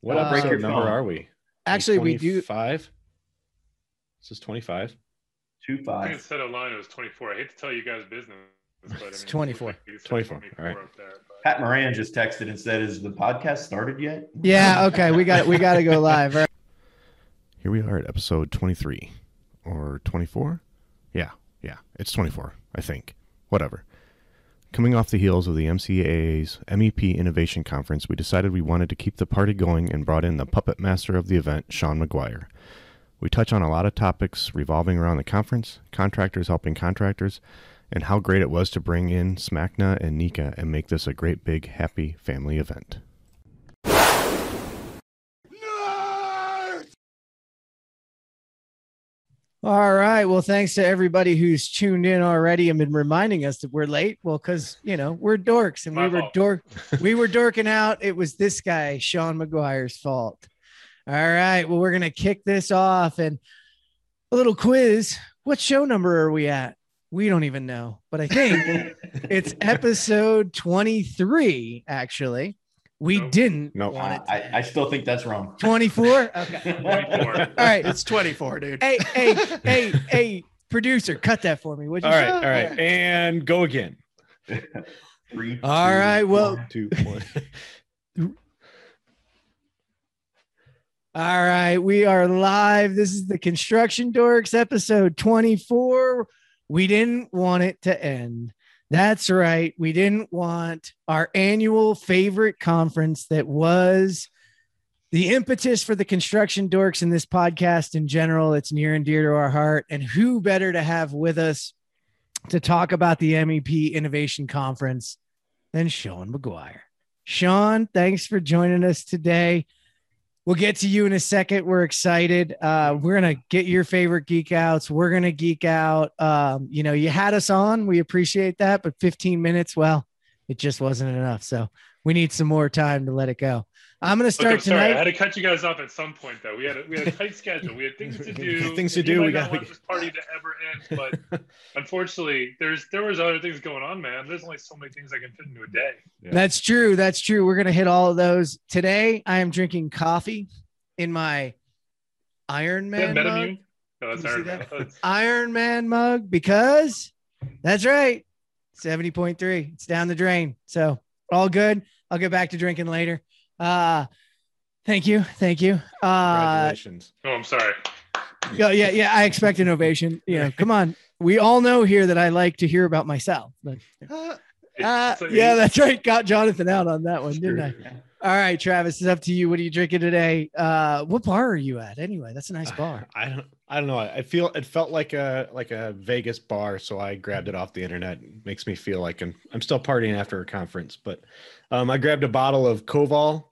What Uh, episode your number are we? Actually, we do. five. This is twenty five. Two I think five. instead of line it was 24. I hate to tell you guys business, but I It's mean, 24. it looks like you said 24, all right. there, Pat Moran just texted and said, "Is the podcast started yet?" Yeah. Okay. We got. We got to go live. Right? Here we are at episode twenty three, or twenty four. Yeah, yeah, it's twenty four. I think. Whatever. Coming off the heels of the MCAA's MEP Innovation Conference, we decided we wanted to keep the party going and brought in the puppet master of the event, Sean McGuire. We touch on a lot of topics revolving around the conference, contractors helping contractors, and how great it was to bring in SMACNA and NECA and make this a great big happy family event. All right. Well, thanks to everybody who's tuned in already and been reminding us that we're late. Well, because you know we're dorks and My we were fault. dork, we were dorking out. It was this guy, Sean McGuire's fault. All right. Well, we're gonna kick this off and a little quiz. What show number are we at? We don't even know, but I think it's episode twenty-three. Actually, we Nope. didn't Nope. want Uh, it. I, I still think that's wrong. Twenty-four. Okay. 24. All right. It's 24, dude. hey, hey, hey, hey, producer, cut that for me. Would you? All right, all right, and go again. Three, All two, right, well- one. Two, one. All right, we are live. This is the Construction Dorks episode 24. We didn't want it to end. That's right. We didn't want our annual favorite conference that was the impetus for the Construction Dorks in this podcast in general. It's near and dear to our heart. And who better to have with us to talk about the MEP Innovation Conference than Sean McGuire? Sean, thanks for joining us today. We'll get to you in a second. We're excited. Uh, we're gonna get your favorite geek outs. We're gonna geek out. Um, you know, you had us on. We appreciate that, but 15 minutes, well, it just wasn't enough. So we need some more time to let it go. I'm gonna Look, start I'm sorry. I had to cut you guys off at some point, though. We had a, we had a tight schedule. We had things to do. Things to and you do, might we not gotta- want this party to ever end, but unfortunately, there's there was other things going on, man. There's only so many things I can fit into a day. That's true. That's true. We're gonna hit all of those today. I am drinking coffee in my Iron Man that mug. Metamune? No, that's Iron Man. that? Iron Man mug because that's right. 70.3. It's down the drain. So all good. I'll get back to drinking later. Uh thank you. Thank you. Uh Congratulations. Oh, I'm sorry. yeah, yeah, yeah. I expect an ovation. You know, come on. We all know here that I like to hear about myself. But uh, So- yeah, that's right. Got Jonathan out on that one, didn't I? Yeah. All right, Travis, it's up to you. What are you drinking today? Uh, what bar are you at anyway? That's a nice bar. I don't I don't know. I feel it felt like a like a Vegas bar, so I grabbed it off the internet. It makes me feel like I'm I'm still partying after a conference, but um, I grabbed a bottle of Koval.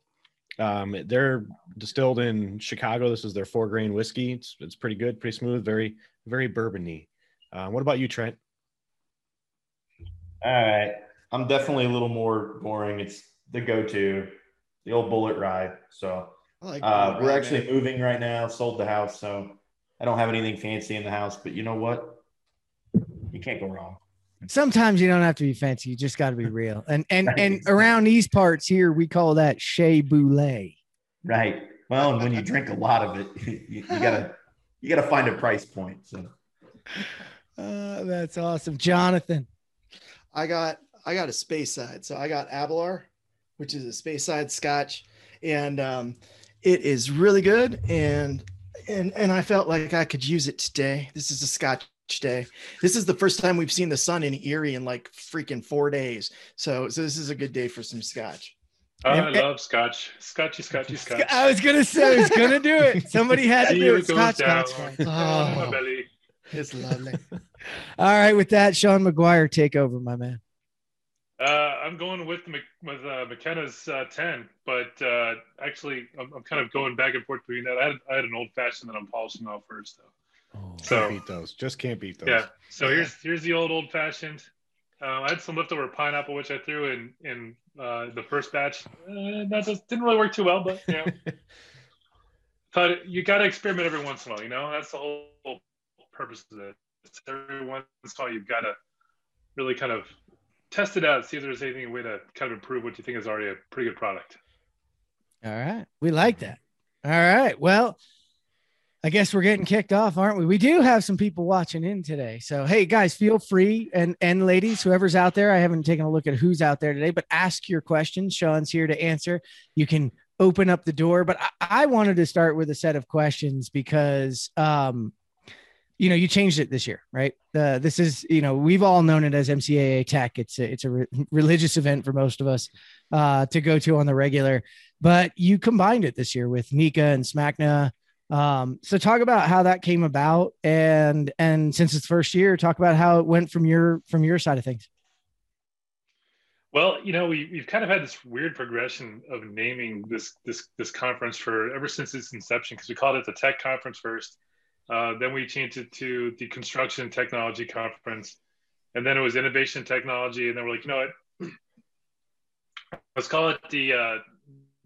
Um, they're distilled in Chicago. This is their four grain whiskey. It's it's pretty good, pretty smooth, very very bourbony. Uh, what about you, Trent? All right. I'm definitely a little more boring. It's the go-to, the old Bulleit ride. So like uh, Bulleit we're Rye, actually man. moving right now. Sold the house, so I don't have anything fancy in the house. But you know what? You can't go wrong. Sometimes you don't have to be fancy. You just got to be real. And and and around these parts here, we call that Shea Boulet. Right. Well, and when you drink a lot of it, you, you gotta you gotta find a price point. So Uh, that's awesome, Jonathan. I got I got a Speyside. So I got Aberlour, which is a Speyside scotch, and um, it is really good. And and and I felt like I could use it today. This is a scotch day. This is the first time we've seen the sun in Erie in like freaking four days. So so this is a good day for some scotch. I And- love scotch. Scotchy, scotchy, scotch. I was gonna say I was gonna do it. Somebody had to do it. goes Scotch, down. Scotch, Scotch. My Oh. belly. It's lovely. All right, with that, Sean McGuire, take over, my man. Uh, I'm going with Mc, with uh, McKenna's uh, 10, but uh, actually, I'm, I'm kind of going back and forth between that. I had, I had an old fashioned that I'm polishing off first, though. Oh, So- can't beat those. Just can't beat those. Yeah. So Yeah. here's here's the old old fashioned. Um, I had some leftover pineapple, which I threw in in uh, the first batch. Uh, that just didn't really work too well, but you know, thought you got to experiment every once in a while. You know, that's the whole, whole purpose of it. Every once in a while, you've got to really kind of test it out, see if there's anything way to kind of improve what you think is already a pretty good product. All right. We like that. All right. Well, I guess we're getting kicked off, aren't we? We do have some people watching in today. So, hey guys, feel free and and ladies, whoever's out there. I haven't taken a look at who's out there today, but ask your questions. Sean's here to answer. You can open up the door, but I, I wanted to start with a set of questions because um you know, you changed it this year, right? Uh, this is, you know, we've all known it as MCAA Tech. It's a, it's a re- religious event for most of us uh, to go to on the regular, but you combined it this year with NECA and SMACNA. Um, so talk about how that came about, and and since it's first year, talk about how it went from your from your side of things. Well, you know, we, we've kind of had this weird progression of naming this this this conference for ever since its inception because we called it the Tech Conference first, uh, then we changed it to the Construction Technology Conference, and then it was Innovation Technology, and then we're like, you know what? Let's call it the uh,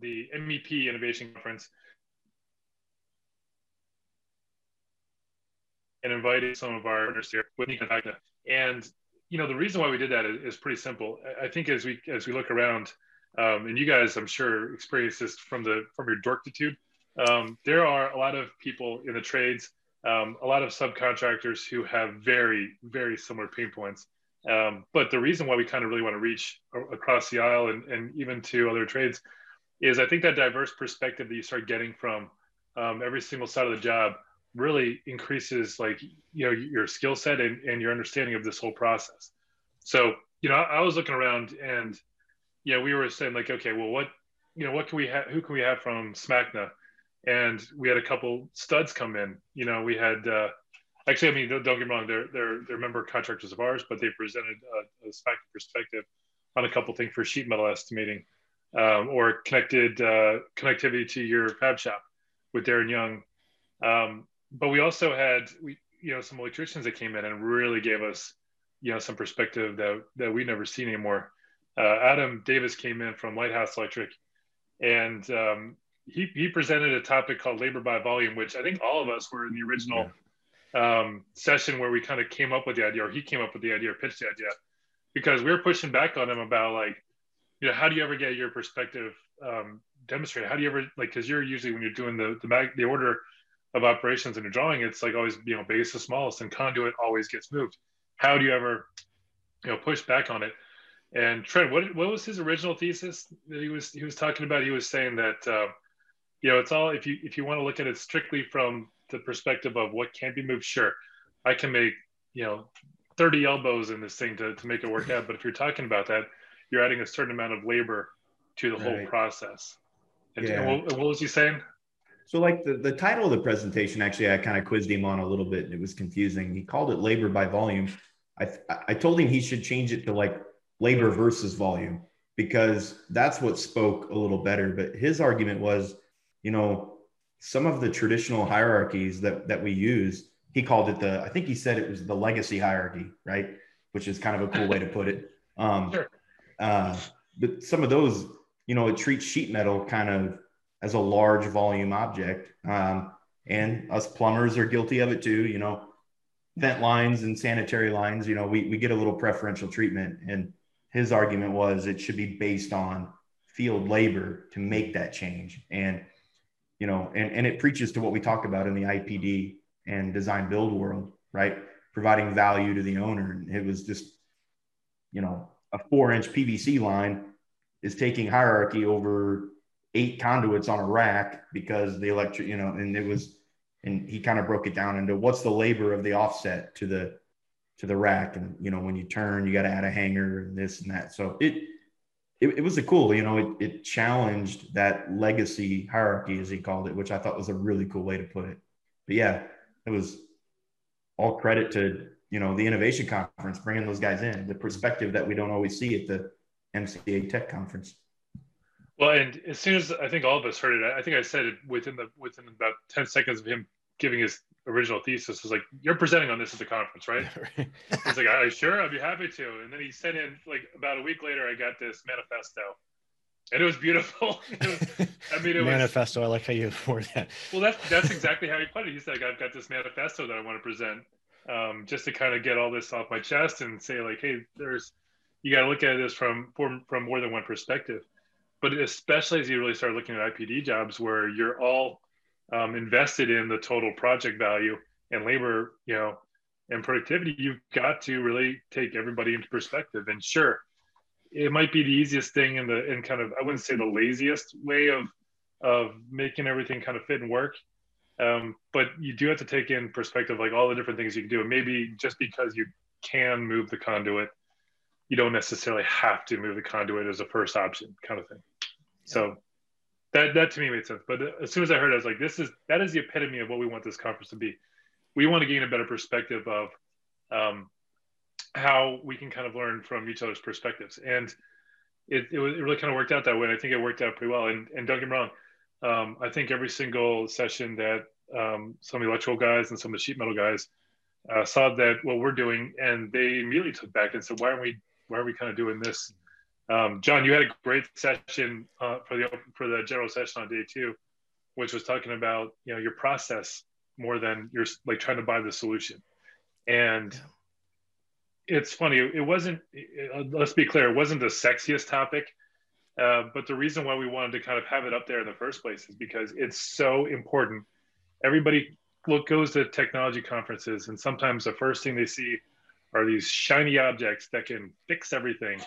the MEP Innovation Conference, and invited some of our partners here with NECA And you know, the reason why we did that is, is pretty simple. I think as we as we look around, um, and you guys, I'm sure, experience this from the from your dorkitude. Um, there are a lot of people in the trades um, a lot of subcontractors who have very, very similar pain points. Um, but the reason why we kind of really want to reach across the aisle and, and even to other trades is I think that diverse perspective that you start getting from um, every single side of the job really increases like you know your skill set and, and your understanding of this whole process. So you know I, I was looking around and you know we were saying like okay well what you know what can we have who can we have from SMACNA and we had a couple studs come in. You know, we had uh, actually, I mean, don't, don't, get me wrong, they're they're they're member contractors of ours, but they presented a, a perspective on a couple things for sheet metal estimating um, or connected uh, connectivity to your fab shop with Darren Young. Um, but we also had we you know some electricians that came in and really gave us you know some perspective that that we never seen anymore. Uh, Adam Davis came in from Lighthouse Electric, and um, he, he presented a topic called labor by volume, which I think all of us were in the original yeah. um, session where we kind of came up with the idea, or he came up with the idea, or pitched the idea, because we were pushing back on him about like, you know, how do you ever get your perspective um, demonstrated? How do you ever like? Because you're usually when you're doing the the mag, the order of operations in a drawing, it's like always you know biggest to smallest, and conduit always gets moved. How do you ever you know push back on it? And Trent, what what was his original thesis that he was he was talking about? He was saying that. Uh, you know, it's all if you if you want to look at it strictly from the perspective of what can be moved, sure, I can make you know 30 elbows in this thing to, to make it work out. But if you're talking about that, you're adding a certain amount of labor to the right. whole process. And, yeah. and what, what, was he saying? So, like the, the title of the presentation, actually, I kind of quizzed him on a little bit. And it was confusing. He called it labor by volume. I, I told him he should change it to like labor versus volume because that's what spoke a little better. But his argument was you know, some of the traditional hierarchies that that we use, he called it the, I think he said it was the legacy hierarchy, right? Which is kind of a cool way to put it. Um, sure. Uh, but some of those, you know, it treats sheet metal kind of as a large volume object. Um, and us plumbers are guilty of it too. You know, vent lines and sanitary lines, you know, we, we get a little preferential treatment. And his argument was it should be based on field labor to make that change. And you know, and, and it preaches to what we talk about in the IPD and design build world, right? Providing value to the owner. And it was just, you know, a four inch PVC line is taking hierarchy over eight conduits on a rack because the electric, you know, and it was, and he kind of broke it down into what's the labor of the offset to the, to the rack. And, you know, when you turn, you got to add a hanger and this and that. So it, it, it was a cool, you know, it, it challenged that legacy hierarchy, as he called it, which I thought was a really cool way to put it. But yeah, it was all credit to, you know, the innovation conference, bringing those guys in, the perspective that we don't always see at the MCA Tech conference. Well, and as soon as I think all of us heard it, I think I said it within the within about ten seconds of him giving his original thesis was like, "You're presenting on this at the conference, right?" He's like, "I sure, I'd be happy to." And then he sent in like about a week later, I got this manifesto, and it was beautiful. It was, I mean, it manifesto. Was, I like how you word that. Well, that's that's exactly how he put it. He's like, "I've got this manifesto that I want to present, um, just to kind of get all this off my chest and say like, hey, there's." You got to look at this from, from from more than one perspective. but especially as you really start looking at IPD jobs where you're all um, invested in the total project value and labor, you know, and productivity, you've got to really take everybody into perspective. And sure, it might be the easiest thing in the in kind of I wouldn't say the laziest way of of making everything kind of fit and work. Um, but you do have to take in perspective like all the different things you can do. And maybe just because you can move the conduit, you don't necessarily have to move the conduit as a first option kind of thing. So that that to me made sense. But as soon as I heard it, I was like, this is that is the epitome of what we want this conference to be. We want to gain a better perspective of um, how we can kind of learn from each other's perspectives. And it, it, was, it really kind of worked out that way. And I think it worked out pretty well. And, and don't get me wrong, um, I think every single session that um, some of the electrical guys and some of the sheet metal guys uh, saw that what we're doing, and they immediately took back and said, "Why aren't we? Why are we kind of doing this?" Um, John, you had a great session uh, for the for the general session on day two, which was talking about you know your process more than you're like trying to buy the solution, and. It's funny. It wasn't. It, let's be clear. It wasn't the sexiest topic, uh, but the reason why we wanted to kind of have it up there in the first place is because it's so important. Everybody look goes to technology conferences, and sometimes the first thing they see are these shiny objects that can fix everything.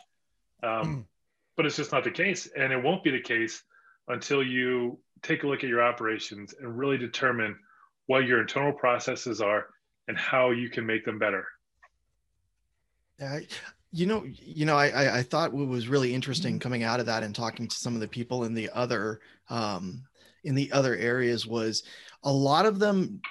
Um. But it's just not the case, and it won't be the case until you take a look at your operations and really determine what your internal processes are and how you can make them better. Yeah, you know, you know, I I thought what was really interesting mm-hmm. coming out of that and talking to some of the people in the other um, in the other areas was a lot of them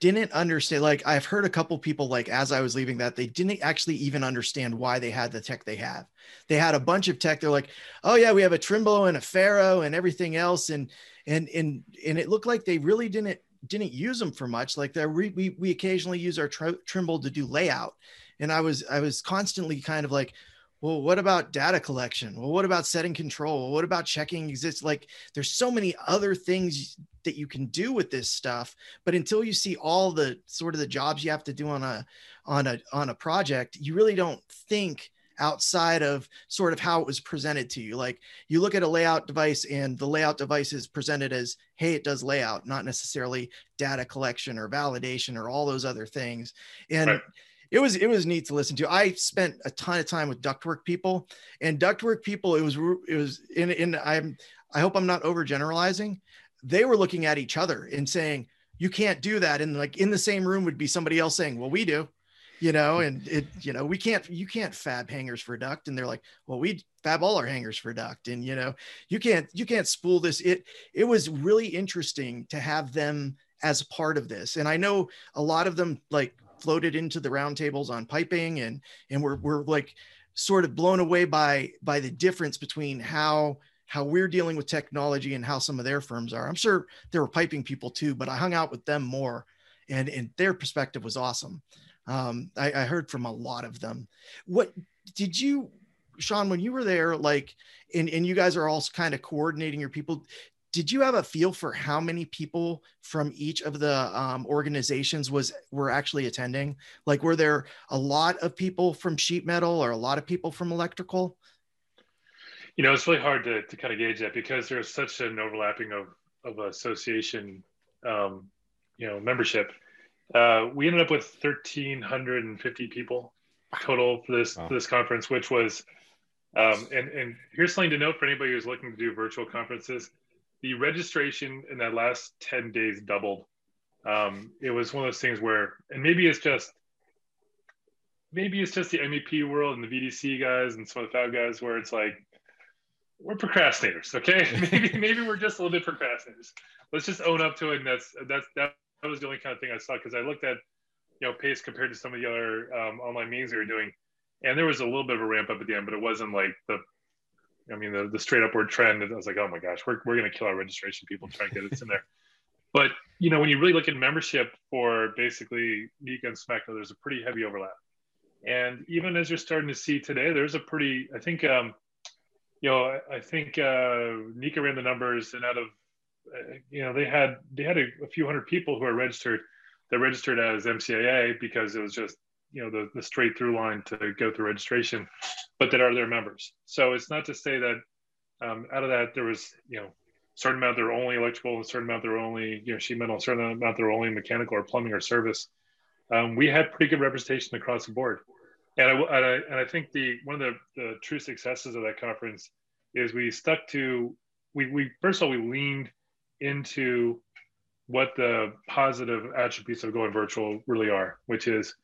didn't understand like i've heard a couple people like as i was leaving that they didn't actually even understand why they had the tech they have. They had a bunch of tech they're like oh yeah we have a trimble and a faro and everything else and and and and it looked like they really didn't didn't use them for much like we, we, we occasionally use our tr- trimble to do layout. And i was i was constantly kind of like well what about data collection? Well what about setting control? What about checking exists like there's so many other things that you can do with this stuff but until you see all the sort of the jobs you have to do on a on a on a project you really don't think outside of sort of how it was presented to you. Like you look at a layout device and the layout device is presented as hey it does layout not necessarily data collection or validation or all those other things. And right it was it was neat to listen to. I spent a ton of time with ductwork people, and ductwork people. It was it was in in I'm I hope I'm not overgeneralizing. They were looking at each other and saying, "You can't do that." And like in the same room would be somebody else saying, "Well, we do." You know, and it, you know, we can't, you can't fab hangers for duct. And they're like, well, we fab all our hangers for duct. And, you know, you can't, you can't spool this. It, it was really interesting to have them as part of this. And I know a lot of them like floated into the roundtables on piping and and we're, we're like sort of blown away by by the difference between how how we're dealing with technology and how some of their firms are. I'm sure there were piping people too but i hung out with them more and and their perspective was awesome. Um, I, I heard from a lot of them. What did you sean when you were there like and, and you guys are all kind of coordinating your people did you have a feel for how many people from each of the um, organizations was were actually attending? Like were there a lot of people from sheet metal or a lot of people from electrical? You know it's really hard to, to kind of gauge that because there's such an overlapping of of association um, you know membership. Uh, we ended up with 1350 people total for this wow. for this conference which was um, and and here's something to note for anybody who's looking to do virtual conferences the registration in that last 10 days doubled. Um, it was one of those things where, and maybe it's just, maybe it's just the MEP world and the VDC guys and some of the fab guys where it's like, we're procrastinators, okay? maybe maybe we're just a little bit procrastinators. Let's just own up to it. And that's that's that, that was the only kind of thing I saw because I looked at you know pace compared to some of the other um, online meetings we were doing, and there was a little bit of a ramp up at the end, but it wasn't like the I mean, the, the straight upward trend. I was like, oh my gosh, we're, we're going to kill our registration people trying to get this in there. But you know, when you really look at membership for basically NECA and SMACNA, there's a pretty heavy overlap. And even as you're starting to see today, there's a pretty, I think, um, you know, I, I think uh, NECA ran the numbers, and out of, uh, you know, they had they had a, a few hundred people who are registered that registered as MCAA because it was just you know the, the straight through line to go through registration but that are their members so it's not to say that Um, out of that, there was you know certain amount that were only electrical, and certain amount that were only you know sheet metal, a certain amount that were only mechanical or plumbing or service. Um, we had pretty good representation across the board, and I, and I, and I think the one of the, the true successes of that conference is we stuck to we we first of all we leaned into what the positive attributes of going virtual really are, which is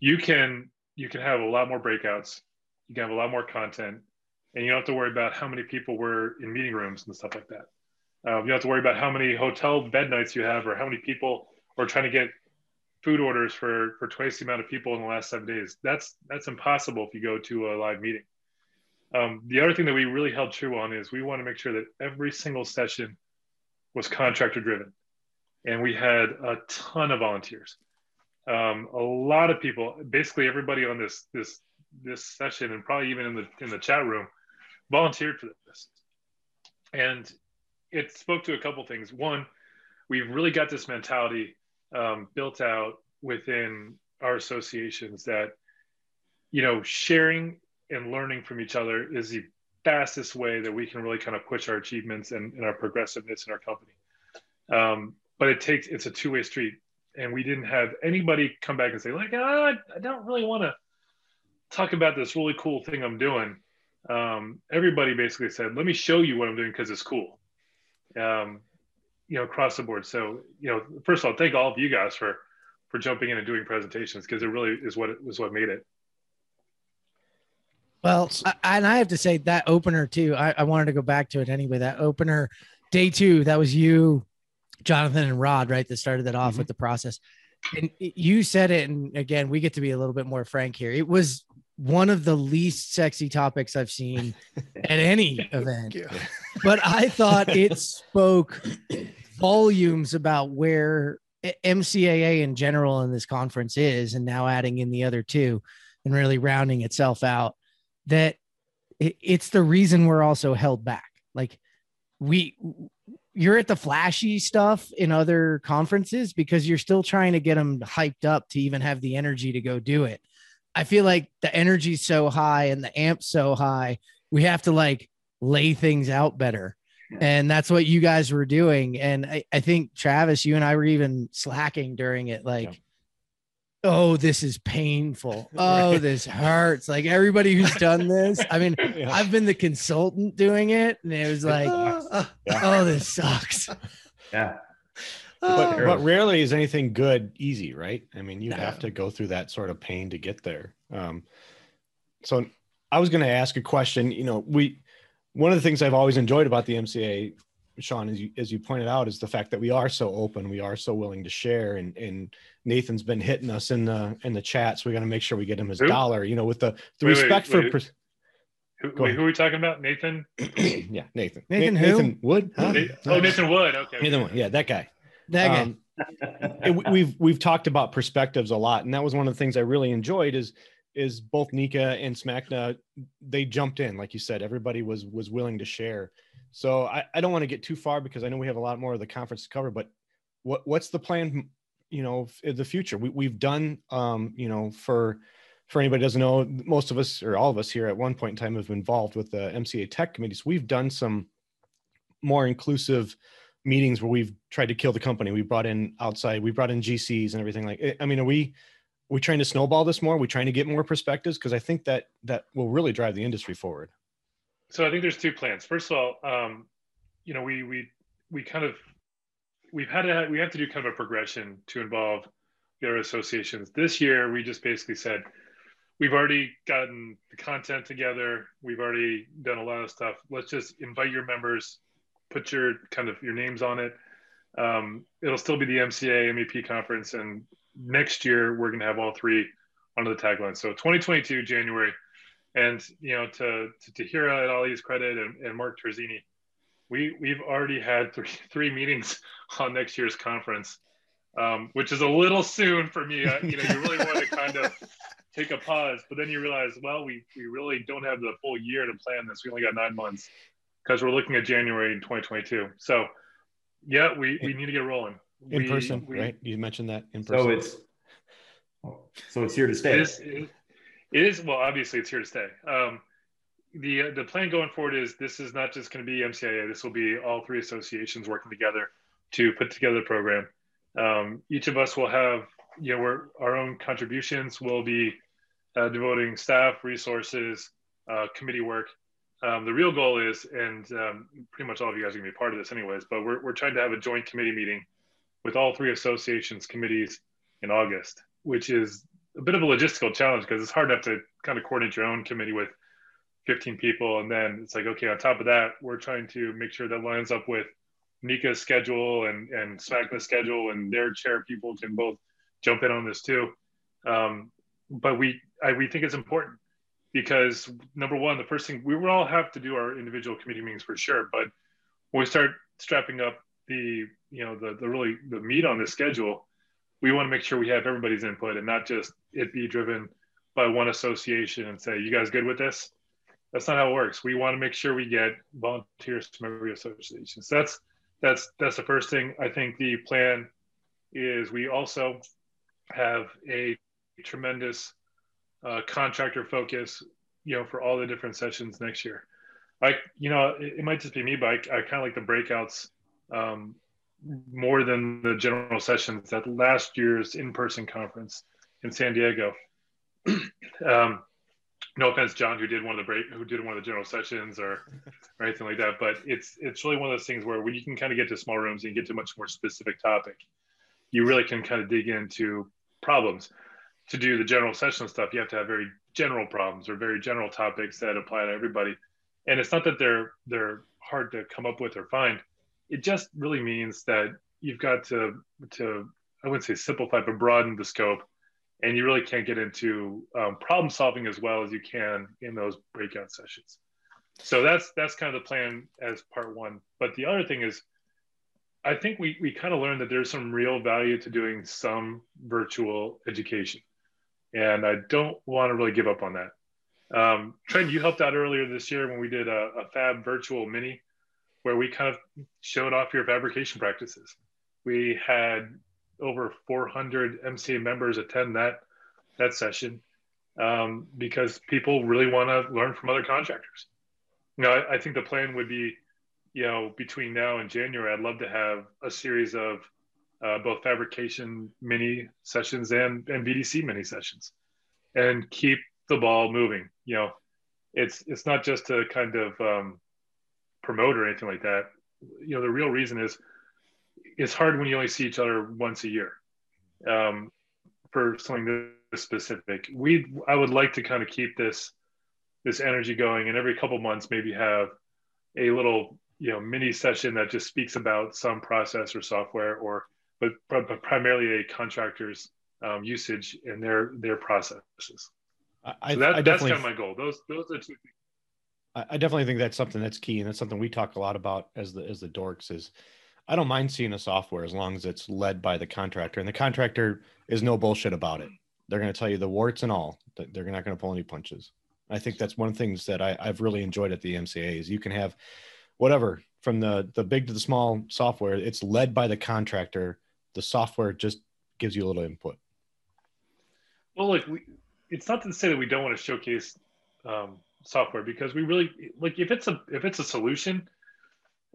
you can you can have a lot more breakouts, you can have a lot more content, and you don't have to worry about how many people were in meeting rooms and stuff like that. Um, you don't have to worry about how many hotel bed nights you have or how many people are trying to get food orders for for twice the amount of people in the last seven days. That's that's impossible if you go to a live meeting. Um, the other thing that we really held true on is we want to make sure that every single session was contractor driven, and we had a ton of volunteers. Um, a lot of people, basically everybody on this this this session, and probably even in the in the chat room, volunteered for this, and it spoke to a couple things. One, we've really got this mentality um, built out within our associations that you know sharing and learning from each other is the fastest way that we can really kind of push our achievements and, and our progressiveness in our company. Um, but it takes it's a two-way street. And we didn't have anybody come back and say like oh, i don't really want to talk about this really cool thing i'm doing um, everybody basically said let me show you what i'm doing because it's cool um, you know, across the board. So, you know, first of all, thank all of you guys for for jumping in and doing presentations because it really is what it was what made it. Well, I, and I have to say that opener too. I, I wanted to go back to it anyway. That opener, day two, that was you, Jonathan, and Rod, right? That started that off mm-hmm. with the process. And you said it, and again, we get to be a little bit more frank here. It was one of the least sexy topics I've seen at any event. but I thought it spoke volumes about where MCAA in general in this conference is, and now adding in the other two and really rounding itself out. That it's the reason we're also held back. Like we, you're at the flashy stuff in other conferences because you're still trying to get them hyped up to even have the energy to go do it. I feel like the energy's so high and the amp's so high. We have to like lay things out better. And that's what you guys were doing. And I, I think Travis, you and I were even slacking during it. Like, yeah. oh, this is painful. Oh, this hurts. Like everybody who's done this. I mean, yeah. I've been the consultant doing it, and it was like, yeah. oh, this sucks. Yeah but, but rarely is anything good easy, right? I mean, you have to go through that sort of pain to get there. Um, so I was going to ask a question. You know, we one of the things I've always enjoyed about the MCA, Sean, as you as you pointed out, is the fact that we are so open, we are so willing to share, and and Nathan's been hitting us in the in the chat, so we got to make sure we get him his who? dollar. You know, with the the wait, respect wait, for. Wait. Who, wait, who are we talking about? Nathan? yeah, Nathan. Nathan, Na- who? Nathan Wood. Huh? Oh, Nathan Wood. Okay. Nathan Wood. Yeah, that guy. Um, it, we've we've talked about perspectives a lot, and that was one of the things I really enjoyed. Is is both NECA and SMACNA they jumped in, like you said, everybody was was willing to share. So I, I don't want to get too far because I know we have a lot more of the conference to cover. But what what's the plan? You know, the future, we we've done um, you know for for anybody doesn't know, most of us or all of us here at one point in time have been involved with the MCA tech committees. We've done some more inclusive meetings where we've tried to kill the company. We brought in outside, we brought in GCs and everything like. I mean, are we we trying to snowball this more? Are we trying to get more perspectives? Because I think that that will really drive the industry forward. So I think there's two plans. First of all, um, you know, we we we kind of we've had to we have to do kind of a progression to involve the other associations. This year, we just basically said we've already gotten the content together. We've already done a lot of stuff. Let's just invite your members put your kind of your names on it. Um, it'll still be the MCA MEP conference, and next year we're going to have all three under the tagline. So 2022 January, and you know to to, Hira at Ali's credit and, and Mark Terzini, we we've already had three three meetings on next year's conference, um, which is a little soon for me. I, you know, you really want to kind of take a pause, but then you realize, well, we we really don't have the full year to plan this. We only got nine months because we're looking at January in 2022. So, yeah, we, we need to get rolling. In we, person, we, right? You mentioned that in person. So it's so it's here to stay. It is, it is well, obviously it's here to stay. Um, the the plan going forward is this is not just going to be MCIA. This will be all three associations working together to put together the program. Um, each of us will have you know we're, our own contributions. We'll be uh, devoting staff, resources, uh, committee work. Um, the real goal is, and um, pretty much all of you guys are going to be part of this anyways, but we're, we're trying to have a joint committee meeting with all three associations committees in August, which is a bit of a logistical challenge because it's hard enough to kind of coordinate your own committee with 15 people. And then it's like, okay, on top of that, we're trying to make sure that lines up with NECA's schedule and, and SMACNA's schedule and their chair people can both jump in on this too. Um, but we, I, we think it's important because number one, the first thing we will all have to do our individual committee meetings for sure. But when we start strapping up the, you know, the, the really the meat on the schedule, we want to make sure we have everybody's input and not just it be driven by one association and say, you guys good with this? That's not how it works. We want to make sure we get volunteers from every association. So that's that's that's the first thing. I think the plan is we also have a tremendous uh, contractor focus, you know, for all the different sessions next year. I, you know, it, it might just be me, but I, I kind of like the breakouts um, more than the general sessions at last year's in-person conference in San Diego. um, no offense, John, who did one of the break, who did one of the general sessions or, or anything like that, but it's it's really one of those things where when you can kind of get to small rooms and get to much more specific topic, you really can kind of dig into problems. To do the general session stuff, you have to have very general problems or very general topics that apply to everybody. And it's not that they're they're hard to come up with or find. It just really means that you've got to to I wouldn't say simplify, but broaden the scope and you really can't get into um, problem solving as well as you can in those breakout sessions so that's that's kind of the plan as part one but the other thing is i think we, we kind of learned that there's some real value to doing some virtual education and i don't want to really give up on that um, trent you helped out earlier this year when we did a, a fab virtual mini where we kind of showed off your fabrication practices we had over 400 MCA members attend that that session um, because people really want to learn from other contractors. You know, I, I, think the plan would be, you know, between now and January, I'd love to have a series of uh, both fabrication mini sessions and and VDC mini sessions, and keep the ball moving. You know, it's it's not just to kind of um, promote or anything like that. You know, the real reason is it's hard when you only see each other once a year um, for something this specific. We I would like to kind of keep this this energy going, and every couple months maybe have a little you know mini session that just speaks about some process or software, or but but primarily a contractor's um, usage and their their processes. I, so that, that's kind of my goal. Those those are two things. I definitely think that's something that's key, and that's something we talk a lot about as the as the dorks is I don't mind seeing a software as long as it's led by the contractor, and the contractor is no bullshit about it. They're going to tell you the warts and all. They're not going to pull any punches. I think that's one of the things that I, have really enjoyed at the MCA is you can have whatever from the the big to the small software. It's led by the contractor. The software just gives you a little input. Well, like we, it's not to say that we don't want to showcase um, software because we really like if it's a if it's a solution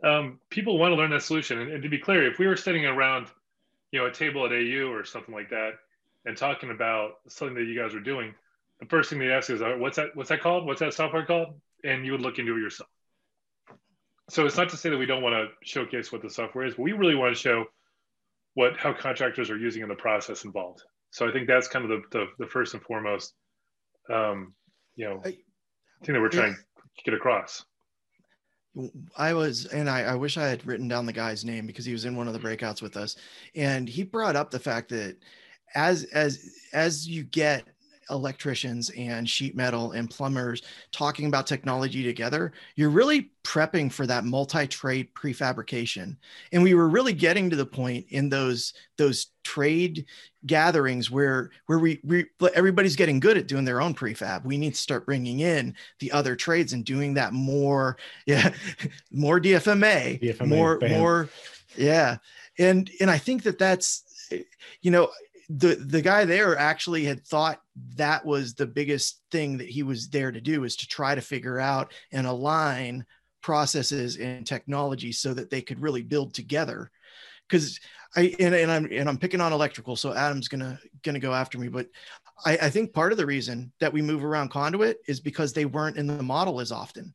um, people want to learn that solution. And, and, to be clear, if we were sitting around, you know, a table at AU or something like that, and talking about something that you guys are doing, the first thing they ask is, "What's that? What's that called? What's that software called?" And you would look into it yourself. So it's not to say that we don't want to showcase what the software is, but we really want to show what how contractors are using in the process involved. So I think that's kind of the the, the first and foremost, um, you know, I, thing that we're trying to get across. I was, and I, I, wish I had written down the guy's name because he was in one of the breakouts with us, and he brought up the fact that as as as you get electricians and sheet metal and plumbers talking about technology together, you're really prepping for that multi-trade prefabrication. And we were really getting to the point in those those trade gatherings where where we, we everybody's getting good at doing their own prefab. We need to start bringing in the other trades and doing that more. Yeah, more DFMA, DFMA more bam. more. Yeah, and and I think that that's you know the the guy there actually had thought that was the biggest thing that he was there to do is to try to figure out and align processes and technology so that they could really build together because I and, and I'm and I'm picking on electrical, so Adam's gonna gonna go after me. But I, I think part of the reason that we move around conduit is because they weren't in the model as often.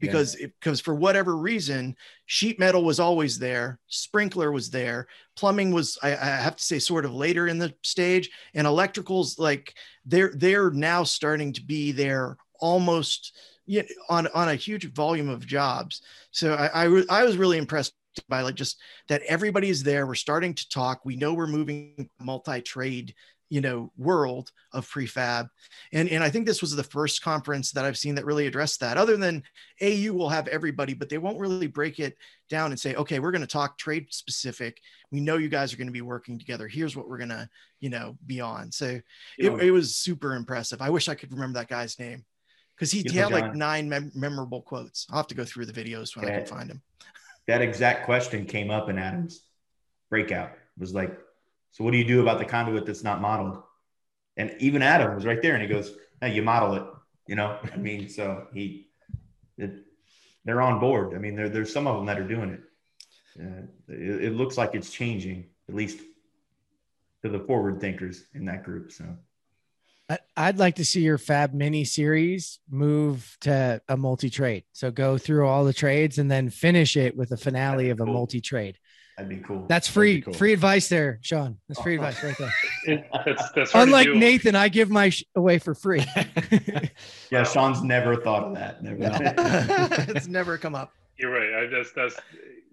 Because because for whatever reason, sheet metal was always there, sprinkler was there, plumbing was I, I have to say sort of later in the stage, and electricals like they're they're now starting to be there almost you know, on on a huge volume of jobs. So I I, re- I was really impressed by like just that everybody is there. We're starting to talk. We know we're moving multi-trade, you know, world of prefab. And, and I think this was the first conference that I've seen that really addressed that. Other than AU will have everybody, but they won't really break it down and say, okay, we're going to talk trade specific. We know you guys are going to be working together. Here's what we're going to, you know, be on. So it, it was super impressive. I wish I could remember that guy's name because he, he had like nine mem- memorable quotes. I'll have to go through the videos when I can find them. that exact question came up in Adam's breakout. It was like, so what do you do about the conduit that's not modeled? And even Adam was right there, and he goes, "Hey, you model it." You know, I mean, so he, it, they're on board. I mean, there, there's some of them that are doing it. Uh, it. It looks like it's changing, at least to the forward thinkers in that group. So I'd like to see your Fab Mini series move to a multi trade. So go through all the trades and then finish it with a finale of a Cool. multi trade. That'd be cool. That's free, cool. free advice there, Sean. That's free advice right there. It, that's that's Unlike. Nathan, I give my sh- away for free. yeah, Sean's never thought of that. Never. it's never come up. You're right. I, that's that's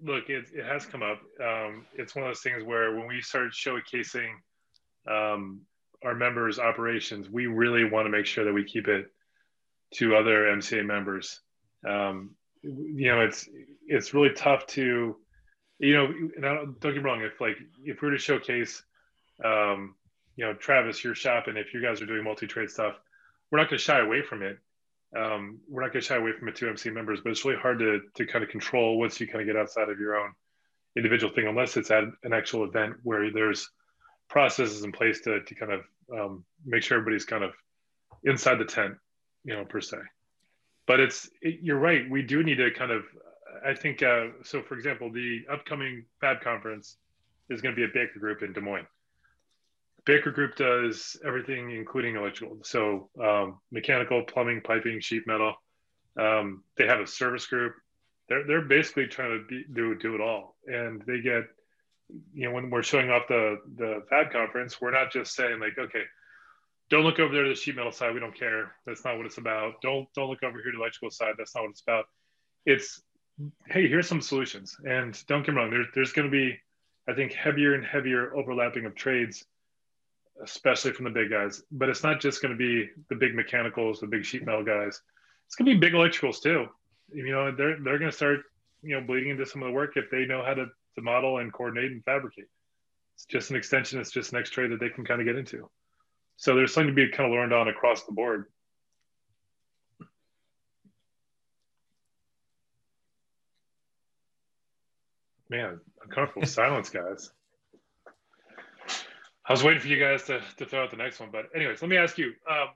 look. It, it has come up. Um, it's one of those things where when we started showcasing um, our members' operations, we really want to make sure that we keep it to other MCA members. Um, you know, it's it's really tough to, you know, don't, don't get me wrong. If like if we were to showcase, um, you know, Travis, your shop, and if you guys are doing multi trade stuff, we're not going to shy away from it um, we're not going to shy away from it to MC members, but it's really hard to to kind of control once you kind of get outside of your own individual thing, unless it's at an actual event where there's processes in place to to kind of um, make sure everybody's kind of inside the tent, you know, per se. But it's it, you're right. We do need to kind of. I think uh, so. For example, the upcoming Fab conference is going to be a Baker Group in Des Moines. Baker Group does everything, including electrical. So um, mechanical, plumbing, piping, sheet metal. Um, they have a service group. They're they're basically trying to be, do do it all, and they get, you know, when we're showing off the the Fab conference, we're not just saying like, okay, don't look over there to the sheet metal side. We don't care. That's not what it's about. Don't don't look over here to the electrical side. That's not what it's about. It's hey, here's some solutions. And don't get me wrong. There's there's going to be, I think, heavier and heavier overlapping of trades especially from the big guys. But it's not just going to be the big mechanicals, the big sheet metal guys. It's going to be big electricals too. You know, they're they're going to start, you know, bleeding into some of the work if they know how to, to model and coordinate and fabricate. It's just an extension. It's just an next trade that they can kind of get into. So there's something to be kind of learned on across the board. Man, uncomfortable silence, guys. I was waiting for you guys to, to throw out the next one, but anyways, let me ask you. Um,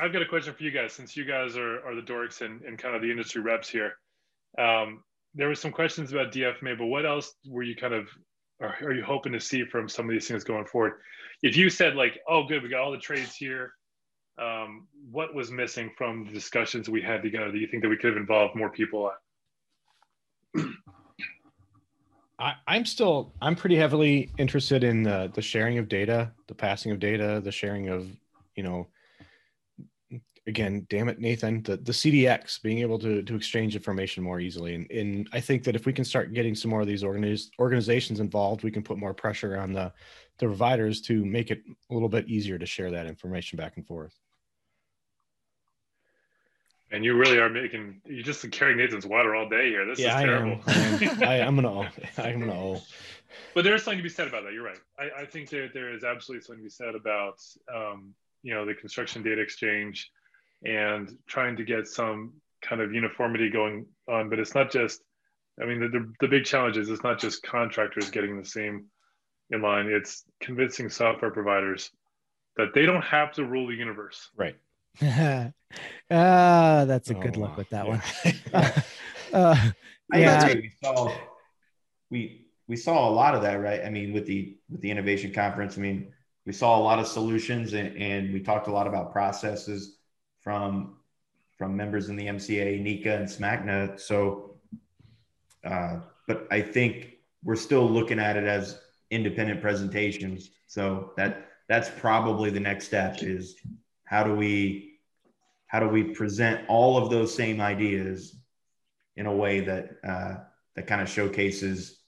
I've got a question for you guys, since you guys are, are the dorks and, and kind of the industry reps here. Um, there were some questions about DFMA, but what else were you kind of are, are you hoping to see from some of these things going forward? If you said like, oh, good, we got all the trades here. Um, what was missing from the discussions we had together that you think that we could have involved more people? I, I'm still I'm pretty heavily interested in the the sharing of data, the passing of data, the sharing of you know again, damn it, Nathan, the, the CDX being able to to exchange information more easily. And, and I think that if we can start getting some more of these organiz- organizations involved, we can put more pressure on the the providers to make it a little bit easier to share that information back and forth. And you really are making you just carrying Nathan's water all day here. This yeah, is I terrible. am. I am. I, am gonna. owe- I'm gonna. owe. but there's something to be said about that. You're right. I, I think that there is absolutely something to be said about um, you know the construction data exchange and trying to get some kind of uniformity going on. But it's not just. I mean, the, the, the big challenge is it's not just contractors getting the same in line. It's convincing software providers that they don't have to rule the universe. Right. ah, that's a Oh, good wow. look with that Yeah. one. uh, yeah. We saw we we saw a lot of that, right? I mean, with the with the innovation conference, I mean, we saw a lot of solutions and, and we talked a lot about processes from from members in the MCA, NECA and SMACNA. So, uh, but I think we're still looking at it as independent presentations. So that that's probably the next step is how do we how do we present all of those same ideas in a way that uh, that kind of showcases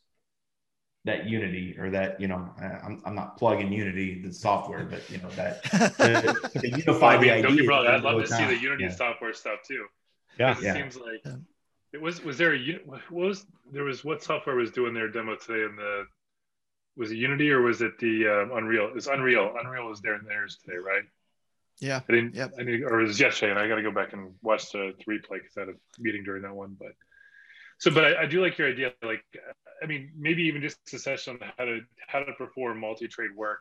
that unity or that you know uh, I'm, I'm not plugging unity the software but you know that to, to unify I mean, the don't get idea me wrong, I'd love to see the Unity yeah. software stuff too. Yeah, It Yeah. seems like Yeah. it was. Was there a uni- what was there was what software was doing their demo today in the was it Unity or was it the um, Unreal? It's Unreal. Unreal was there in theirs today, right? Yeah. I didn't. Yep. I need, or it was yesterday, and I got to go back and watch the, the replay because I had a meeting during that one. But so, but I, I do like your idea. Like, I mean, maybe even just a session on how to how to perform multi-trade work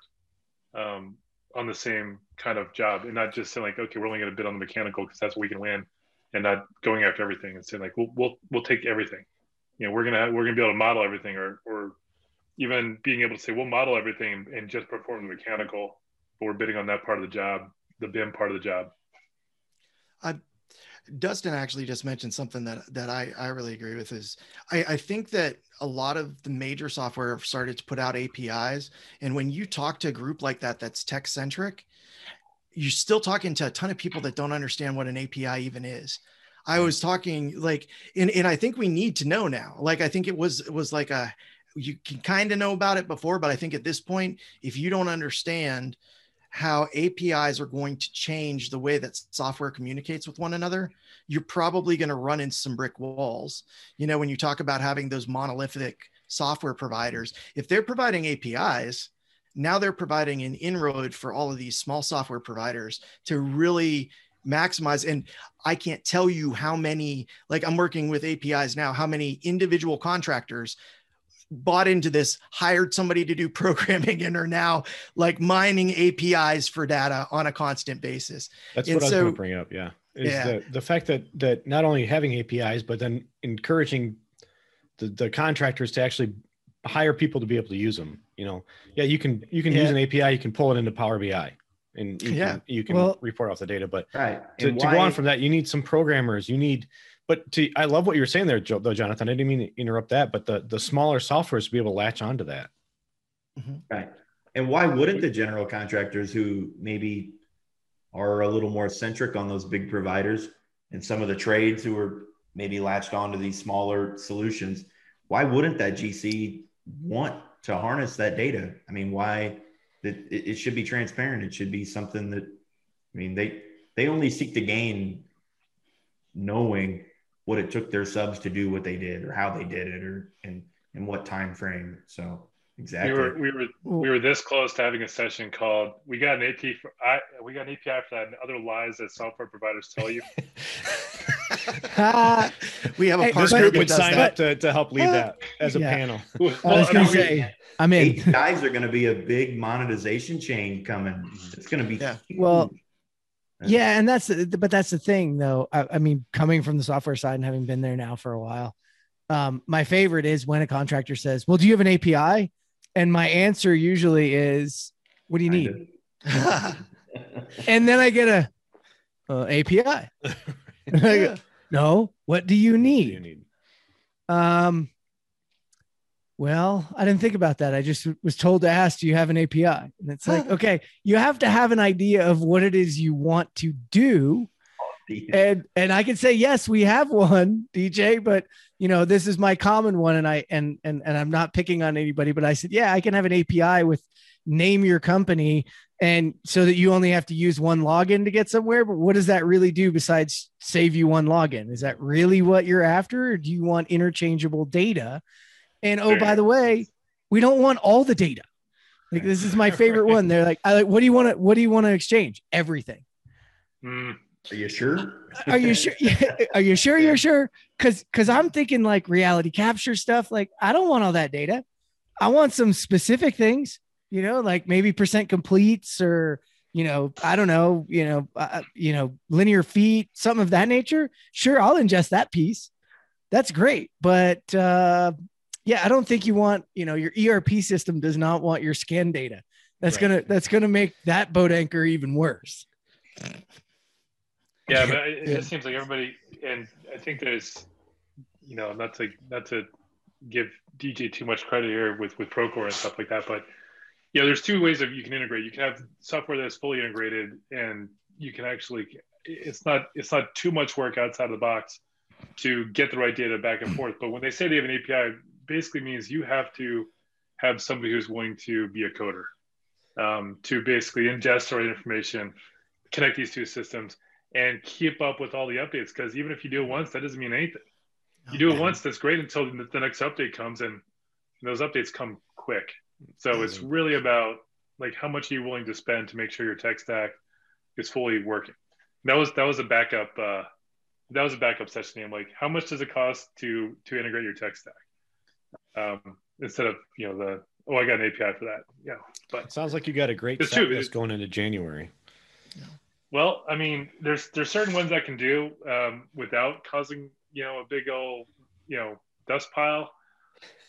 um, on the same kind of job, and not just saying like, okay, we're only going to bid on the mechanical because that's what we can win, and not going after everything and saying like, we'll we'll we'll take everything. You know, we're gonna we're gonna be able to model everything, or or even being able to say we'll model everything and, and just perform the mechanical, but we're bidding on that part of the job, the BIM part of the job. Dustin actually just mentioned something that that I, I really agree with is I, I think that a lot of the major software have started to put out APIs. And when you talk to a group like that that's tech centric, you're still talking to a ton of people that don't understand what an API even is. I hmm. was talking like and, and I think we need to know now. Like I think it was it was like a you can kind of know about it before, but I think at this point, if you don't understand how APIs are going to change the way that software communicates with one another, you're probably going to run into some brick walls. You know, when you talk about having those monolithic software providers, if they're providing APIs, now they're providing an inroad for all of these small software providers to really maximize. And I can't tell you how many, like I'm working with APIs now, how many individual contractors bought into this, hired somebody to do programming, and are now like mining APIs for data on a constant basis. That's And what I was so- going to bring up. Yeah, is Yeah. the the fact that that not only having APIs, but then encouraging the the contractors to actually hire people to be able to use them. You know, yeah, you can you can use an API, you can pull it into Power BI, and you Yeah. can you can Well- report off the data. But right to, And to go on from that, you need some programmers. You need, but to I love what you were saying there, Joe, though, Jonathan. I didn't mean to interrupt that, but the the smaller softwares to be able to latch onto that. Mm-hmm. Right. And why wouldn't the general contractors who maybe are a little more centric on those big providers and some of the trades who are maybe latched onto these smaller solutions, why wouldn't that GC want to harness that data? I mean, why that it, it should be transparent. It should be something that I mean they they only seek to gain knowing what it took their subs to do what they did or how they did it or and in what time frame. So exactly. We were we were we were this close to having a session called we got an AP for I we got an API for that and other lies that software providers tell you. we have a Hey, partner group that would sign that. up to, to help lead that as a Yeah. panel. Well, I was going mean, to we- say, I'm in. APIs are going to be a big monetization chain coming. It's going to be Yeah. huge. Well, Yeah, and that's the, but that's the thing though. I, I mean, coming from the software side and having been there now for a while, um, my favorite is when a contractor says, "Well, do you have an API?" And my answer usually is, "What do you need?" And then I get a uh, API. Go, no, what do you You need? need- Um, well, I didn't think about that. I just was told to ask, do you have an API? And it's like, okay, you have to have an idea of what it is you want to do. And and I can say, yes, we have one, DJ, but you know, this is my common one. And I and and and I'm not picking on anybody, but I said, yeah, I can have an API with name your company and so that you only have to use one login to get somewhere. But what does that really do besides save you one login? Is that really what you're after? Or do you want interchangeable data? And oh, by the way, we don't want all the data. Like this is my favorite one. They're like, I like, what do you want to what do you want to exchange? Everything. Mm, Are you sure? Are you sure? Are you sure you're sure? Cause cause I'm thinking like reality capture stuff. Like, I don't want all that data. I want some specific things, you know, like maybe percent completes or you know, I don't know, you know, uh, you know, linear feet, something of that nature. Sure, I'll ingest that piece. That's great, but uh, yeah, I don't think you want, you know, your ERP system does not want your scan data. That's Right. gonna that's gonna make that boat anchor even worse. Yeah, but it, it seems like everybody, and I think there's, you know, not to not to give DJ too much credit here with with Procore and stuff like that, but yeah, there's two ways that you can integrate. You can have software that's fully integrated, and you can actually, it's not it's not too much work outside of the box to get the right data back and forth. But when they say they have an API, basically means you have to have somebody who's willing to be a coder um, to basically ingest the right information, connect these two systems and keep up with all the updates. Because even if you do it once, that doesn't mean anything. You do it once, that's great until the the next update comes, and those updates come quick. So it's really about like how much are you willing to spend to make sure your tech stack is fully working. That was that was a backup. Uh, that was a backup session. I'm like, how much does it cost to to integrate your tech stack? Um, instead of you know the oh I got an API for that. Yeah, but It sounds like you got a great set true. list going into January. Well, I mean, there's there's certain ones I can do um, without causing you know a big old you know dust pile,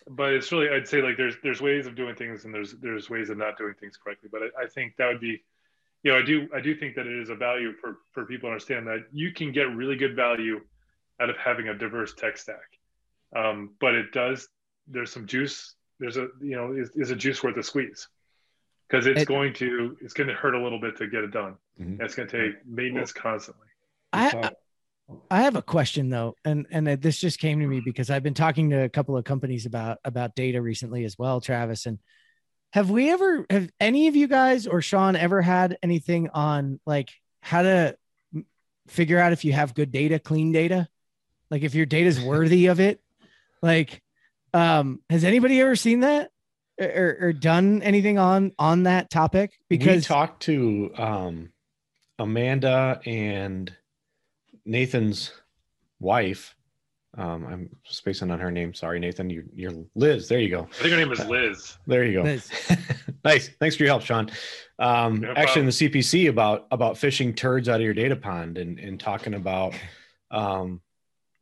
but it's really I'd say like there's there's ways of doing things and there's there's ways of not doing things correctly. But I, I think that would be, you know, I do I do think that it is a value for for people to understand that you can get really good value out of having a diverse tech stack, um, but it does there's some juice there's a you know is, is a juice worth a squeeze because it's It- going to it's going to hurt a little bit to get it done. Mhm. It's going to take maintenance constantly. I I have a question though, and and this just came to me because I've been talking to a couple of companies about about data recently as well, Travis. And have we ever have any of you guys or Sean ever had anything on like how to figure out if you have good data, clean data, like if your data is worthy of it? Like, um, has anybody ever seen that or, or done anything on on that topic? Because we talked to um, Amanda and Nathan's wife. Um, I'm spacing on her name. Sorry, Nathan. You, you're Liz. There you go. I think her name is Liz. There you go. Liz. nice. Thanks for your help, Sean. Um, No actually, in the CPC about about fishing turds out of your data pond and and talking about, um,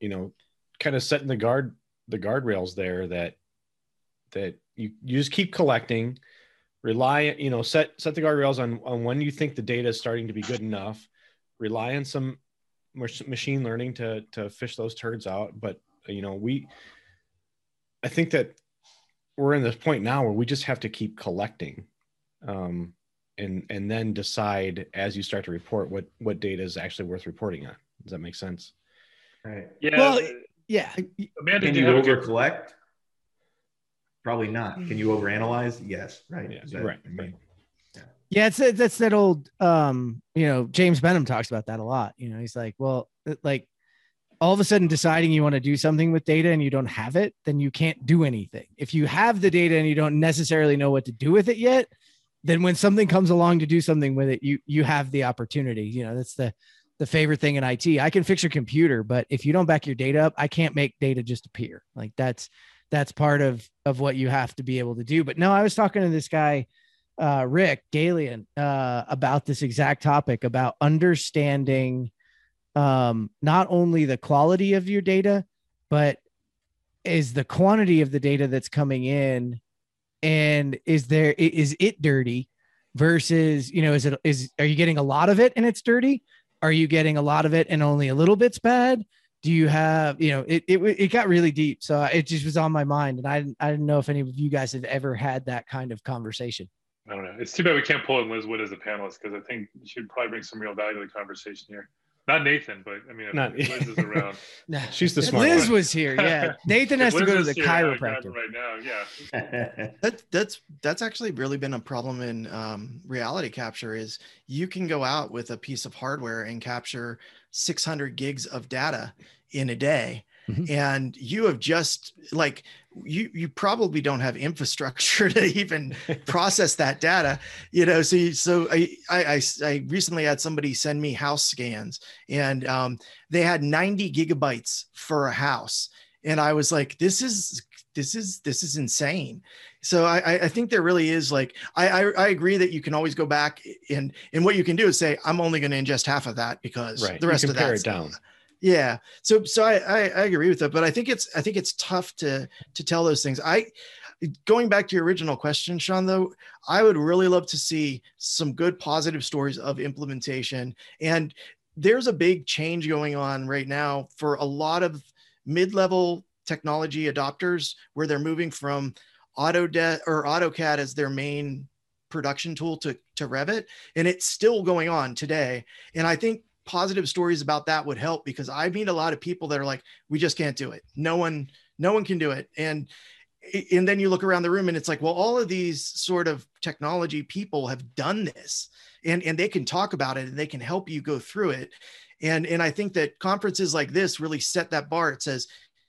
you know, kind of setting the guard the guardrails there that that you you just keep collecting, rely you know set set the guardrails on on when you think the data is starting to be good enough, rely on some machine learning to to fish those turds out. But you know we, I think that we're in this point now where we just have to keep collecting um, and and then decide as you start to report what what data is actually worth reporting on does that make sense Right. Yeah. Well, yeah, Amanda Can did you have a over good. collect? Probably not. Can you overanalyze? Yes. Right. Yeah, that- right, I mean, Yeah, it's that's that old um, you know, James Benham talks about that a lot. You know, he's like, well, like all of a sudden deciding you want to do something with data and you don't have it, then you can't do anything. If you have the data and you don't necessarily know what to do with it yet, then when something comes along to do something with it, you you have the opportunity. You know, that's the the favorite thing in IT. I can fix your computer, but if you don't back your data up, I can't make data just appear. Like that's that's part of of what you have to be able to do. But no, I was talking to this guy uh, Rick Galian uh, about this exact topic about understanding um, not only the quality of your data, but is the quantity of the data that's coming in, and is there is it dirty versus you know is it is are you getting a lot of it and it's dirty? Are you getting a lot of it and only a little bit's bad? Do you have you know it it, it got really deep, so it just was on my mind, and I I didn't know if any of you guys have ever had that kind of conversation. I don't know. It's too bad we can't pull in Liz Wood as a panelist because I think she would probably bring some real value to the conversation here. Not Nathan, but I mean, if Not- Liz is around. she's the If smart Liz one. was here. Yeah, Nathan has to go to the here, yeah, grab her chiropractor. right now. Yeah. That, that's that's actually really been a problem in um, reality capture is you can go out with a piece of hardware and capture 600 gigs of data in a day Mhm. and you have just like you you probably don't have infrastructure to even process that data you know so you, so I, I i recently had somebody send me house scans and um, they had 90 gigabytes for a house and i was like this is this is this is insane so i i think there really is like i i, I agree that you can always go back and and what you can do is say i'm only going to ingest half of that because Right. the rest of that down. Yeah. So so I, I i agree with that but i think it's i think it's tough to to tell those things. I going back to your original question sean though i would really love to see some good positive stories of implementation. And there's a big change going on right now for a lot of mid-level technology adopters where they're moving from autodesk or autocad as their main production tool to to revit and it's still going on today. And i think positive stories about that would help because I meet a lot of people that are like, we just can't do it. No one, no one can do it. And and then you look around the room and it's like, well, all of these sort of technology people have done this and, and they can talk about it and they can help you go through it. And, and I think that conferences like this really set that bar. It says,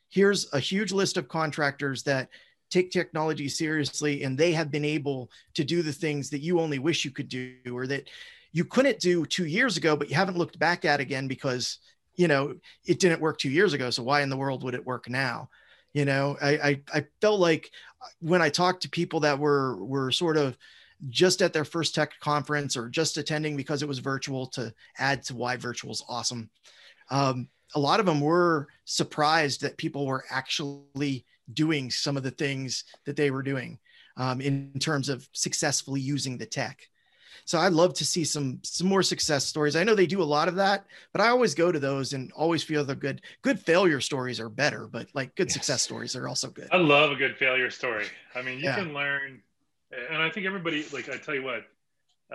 here's a huge list of contractors that take technology seriously and they have been able to do the things that you only wish you could do or that you couldn't do two years ago, but you haven't looked back at again because you know it didn't work two years ago. So why in the world would it work now? You know, I I, I felt like when I talked to people that were were sort of just at their first tech conference or just attending because it was virtual to add to why virtual is awesome. Um, a lot of them were surprised that people were actually doing some of the things that they were doing um, in terms of successfully using the tech. So I'd love to see some some more success stories. I know they do a lot of that, but I always go to those and always feel they're good. Good failure stories are better, but like good Yes. success stories are also good. I love a good failure story. I mean, you Yeah. can learn, and I think everybody, like I tell you what,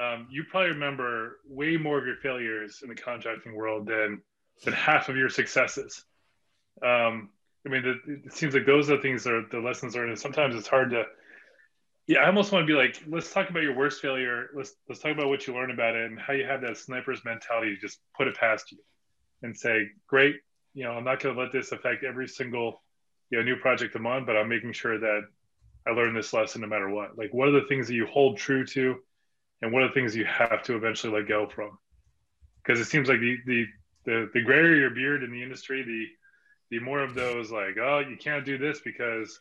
um, you probably remember way more of your failures in the contracting world than than half of your successes. Um, I mean, the, it seems like those are the things that are the lessons learned, and sometimes it's hard to. Yeah, I almost want to be like, let's talk about your worst failure. Let's let's talk about what you learned about it and how you have that sniper's mentality to just put it past you, and say, great, you know, I'm not going to let this affect every single you know new project I'm on, but I'm making sure that I learn this lesson no matter what. Like, what are the things that you hold true to, and what are the things you have to eventually let go from? Because it seems like the the the the grayer your beard in the industry, the the more of those like, oh, you can't do this because,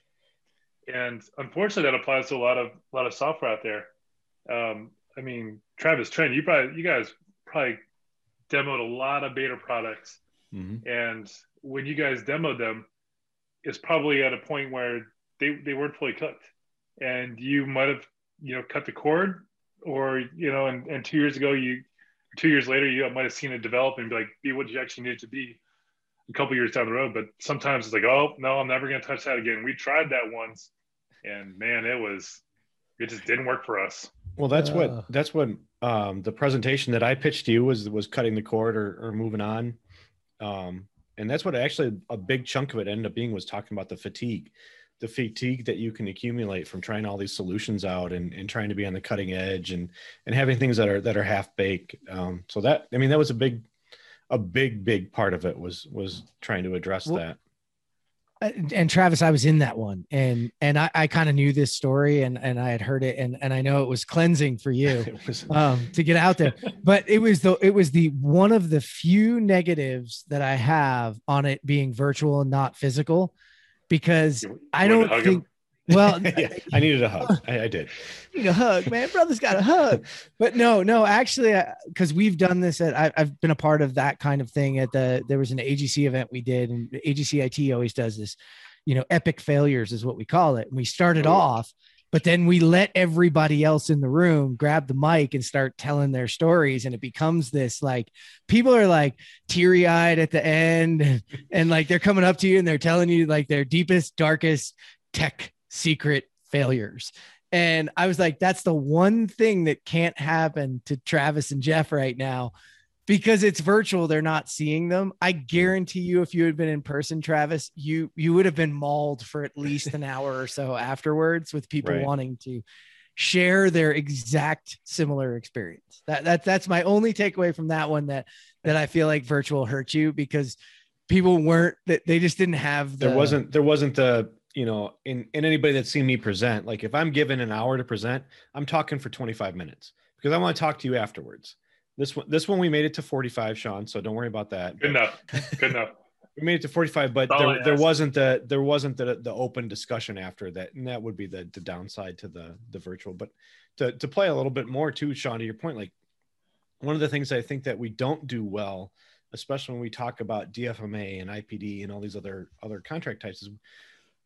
and unfortunately, that applies to a lot of a lot of software out there. Um, I mean, Travis Trent, you probably you guys probably demoed a lot of beta products Mhm. and when you guys demoed them it's probably at a point where they, they weren't fully cooked and you might have you know cut the cord or you know and, and two years ago you two years later you might have seen it develop and be like be what you actually need it to be a couple years down the road but sometimes it's like oh no i'm never going to touch that again we tried that once and man it was it just didn't work for us Well, that's Uh. what that's what um, the presentation that I pitched to you was was cutting the cord or, or moving on, um, and that's what actually a big chunk of it ended up being was talking about the fatigue, the fatigue that you can accumulate from trying all these solutions out and, and trying to be on the cutting edge and and having things that are that are half baked. Um, so that I mean that was a big a big big part of it was was trying to address Well, that. and Travis, I was in that one, and and I, I kind of knew this story, and and I had heard it, and and I know it was cleansing for you was um, to get out there. But it was the it was the one of the few negatives that I have on it being virtual and not physical, because I don't think, him? Well, yeah, I needed a hug. I, I did. need a hug, man. Brother's got a hug. But no, no, actually, uh, because we've done this at, I, I've been a part of that kind of thing at the, there was an AGC event we did, and AGC IT always does this, you know, epic failures is what we call it. And we started Oh. off, but then we let everybody else in the room grab the mic and start telling their stories. And it becomes this like, people are like teary eyed at the end, and, and like they're coming up to you and they're telling you like their deepest, darkest tech secret failures. And I was like, that's the one thing that can't happen to Travis and Jeff right now because it's virtual. They're not seeing them. I guarantee you, if you had been in person, Travis, you you would have been mauled for at least an hour or so afterwards with people Right. wanting to share their exact similar experience. That that that's my only takeaway from that one that that I feel like virtual hurt you because people weren't that they just didn't have the there wasn't there wasn't the you know in in anybody that's seen me present like if i'm given an hour to present i'm talking for 25 minutes because i want to talk to you afterwards. This one this one we made it to 45 sean so don't worry about that good enough. Good enough. We made it to 45, but there, there wasn't the there wasn't the the open discussion after that, and that would be the the downside to the the virtual. But to to play a little bit more too, Sean, to your point, like one of the things I think that we don't do well, especially when we talk about DFMA and IPD and all these other other contract types, is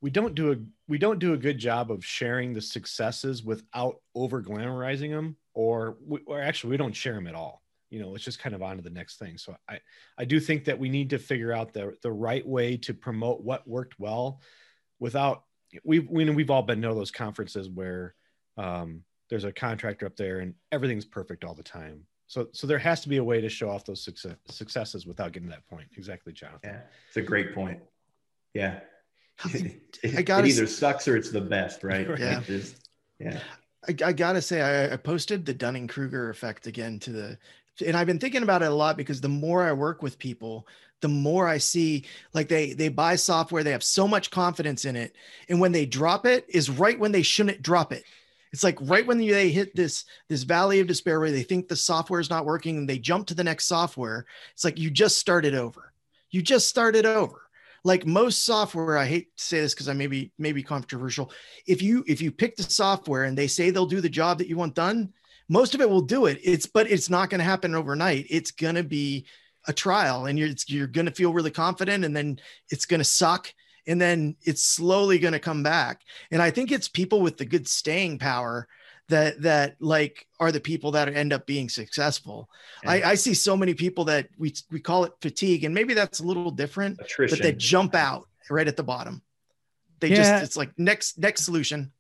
we don't do a we don't do a good job of sharing the successes without over glamorizing them, or we, or actually we don't share them at all. You know, it's just kind of on to the next thing. So I I do think that we need to figure out the the right way to promote what worked well without we've we, we've all been to those conferences where um, there's a contractor up there and everything's perfect all the time. So so there has to be a way to show off those success, successes without getting to that point. Exactly, Jonathan. Yeah, it's a great point. Yeah. I gotta it either sucks or it's the best, right? Yeah. Like, there's- yeah. I, I gotta say, I, I posted the Dunning Kruger effect again to the, and I've been thinking about it a lot because the more I work with people, the more I see like they they buy software, they have so much confidence in it, and when they drop it, is right when they shouldn't drop it. It's like right when they hit this this valley of despair where they think the software is not working and they jump to the next software. It's like you just started over. You just started over. Like most software, I hate to say this because I may be maybe controversial. If you if you pick the software and they say they'll do the job that you want done, most of it will do it. It's but it's not going to happen overnight. It's going to be a trial, and you're you're going to feel really confident, and then it's going to suck, and then it's slowly going to come back. And I think it's people with the good staying power that that like are the people that end up being successful. I, I see so many people that we we call it fatigue, and maybe that's a little different, Attrition. but they jump out right at the bottom. They Yeah. just it's like next next solution.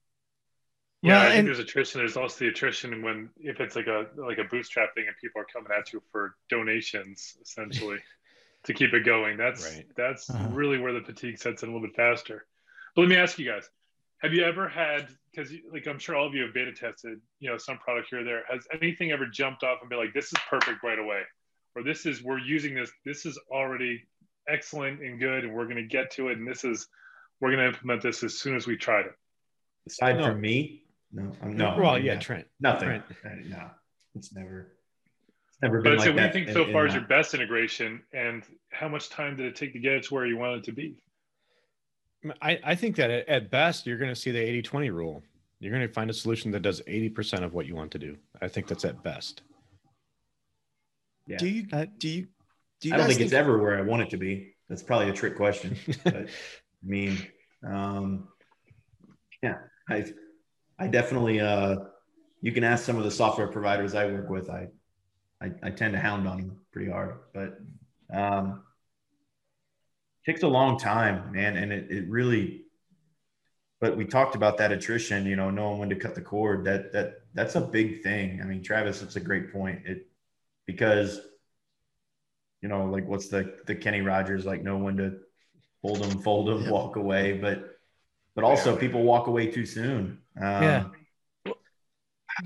Yeah, Well, I think and- there's attrition. There's also the attrition when if it's like a like a bootstrap thing and people are coming at you for donations essentially to keep it going. That's Right. that's Uh-huh. really where the fatigue sets in a little bit faster. But let me ask you guys: Have you ever had? Because like I'm sure all of you have beta tested, you know, some product here or there. Has anything ever jumped off and been like, "This is perfect right away," or "This is we're using this. This is already excellent and good, and we're going to get to it, and this is we're going to implement this as soon as we tried it." Aside No. from me, no, I'm no. well, I'm yeah. Trent. nothing. Trent. No, it's never. It's never But been I'd like say, what do you think in- so in far is that. your best integration, and how much time did it take to get it to where you wanted it to be? I, I think that at, at best you're going to see the 80 20 rule. You're going to find a solution that does 80% of what you want to do. I think that's at best. Yeah. Do you Uh, do you do you I don't guys think it's ever where I want it to be. That's probably a trick question. but I mean, um, yeah, I, I definitely, uh, you can ask some of the software providers I work with. I, I, I tend to hound on them pretty hard, but, um, takes a long time, man. And it, it really, but we talked about that attrition, you know, knowing when to cut the cord that, that, that's a big thing. I mean, Travis, it's a great point. It, because you know, like what's the the Kenny Rogers like know when to hold them, fold them, walk away, but but also people walk away too soon. Um, Yeah.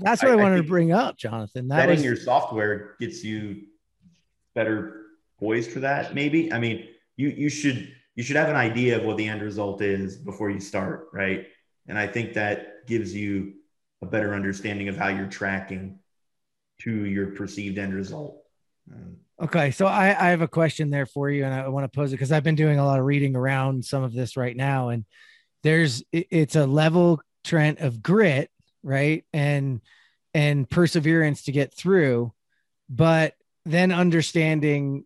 That's what I, I- I wanted to bring up, Jonathan. That was your software gets you better poised for that. Maybe I mean you you should you should have an idea of what the end result is before you start, right? And I think that gives you a better understanding of how you're tracking to your perceived end result. Okay, so I, I have a question there for you, and I want to pose it because I've been doing a lot of reading around some of this right now, and there's it's a level trend of grit, right, and and perseverance to get through, but then understanding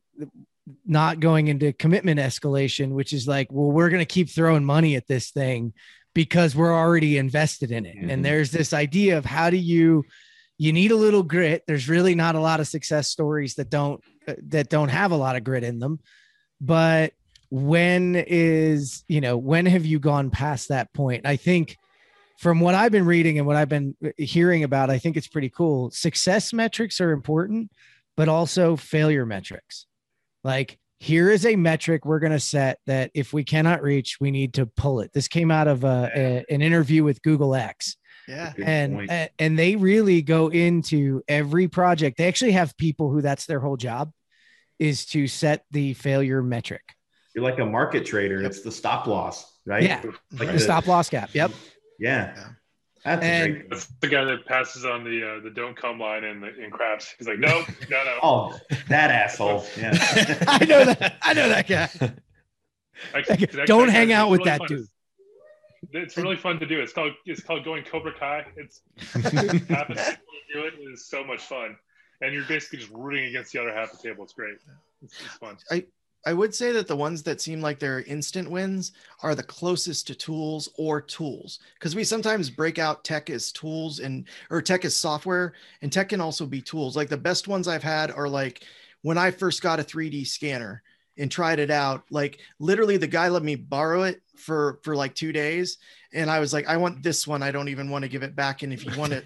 not going into commitment escalation, which is like, well, we're going to keep throwing money at this thing because we're already invested in it, Mhm. and there's this idea of how do you you need a little grit. There's really not a lot of success stories that don't that don't have a lot of grit in them. But when is you know when have you gone past that point? I think from what i've been reading and what i've been hearing about i think it's pretty cool. Success metrics are important but also failure metrics like here is a metric we're going to set that if we cannot reach we need to pull it this came out of uh, a, a- an interview with google x yeah. And a- and they really go into every project they actually have people who that's their whole job is to set the failure metric You're like a market trader. It's the stop loss, right? Yeah. Like the stop loss gap yep Yeah. Yeah. That's And- great. That's the guy that passes on the uh, the don't come line in the in craps. He's like, no, no, no. Oh, that asshole. Yeah. i know that i know that guy Actually, it's actually- Don't hang out with really that fun. dude. It's really fun to do. It's called it's called going Cobra Kai. It's half the people who do it is so much fun, and you're basically just rooting against the other half of the table. It's great. It's, it's fun. I would say that the ones that seem like they're instant wins are the closest to tools or tools because we sometimes break out tech as tools and or tech as software and tech can also be tools. Like the best ones I've had are like when I first got a 3D scanner and tried it out like literally the guy let me borrow it for for like 2 days and I was like I want this one I don't even want to give it back and if you want it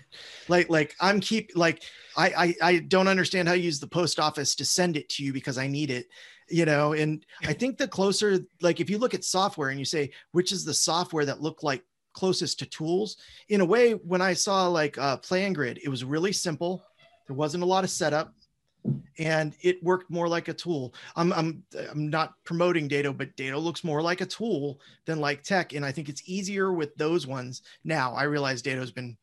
like like I'm keep like I, I I don't understand how you use the post office to send it to you because I need it you know and i think the closer like if you look at software and you say which is the software that looked like closest to tools? In a way when i saw like uh, PlanGrid it was really simple. There wasn't a lot of setup and it worked more like a tool. I'm i'm i'm not promoting data but data looks more like a tool than like tech and i think it's easier with those ones now. I realize data has been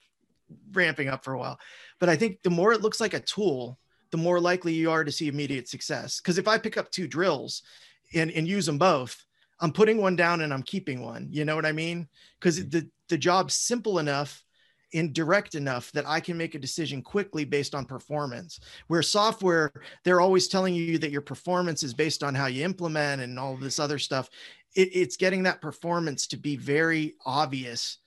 ramping up for a while. But i think the more it looks like a tool the more likely you are to see immediate success. Because if I pick up two drills and, and use them both, I'm putting one down and I'm keeping one. You know what I mean? Because mm. the, the job's simple enough and direct enough that I can make a decision quickly based on performance. Where software, they're always telling you that your performance is based on how you implement and all this other stuff. It, it's getting that performance to be very obvious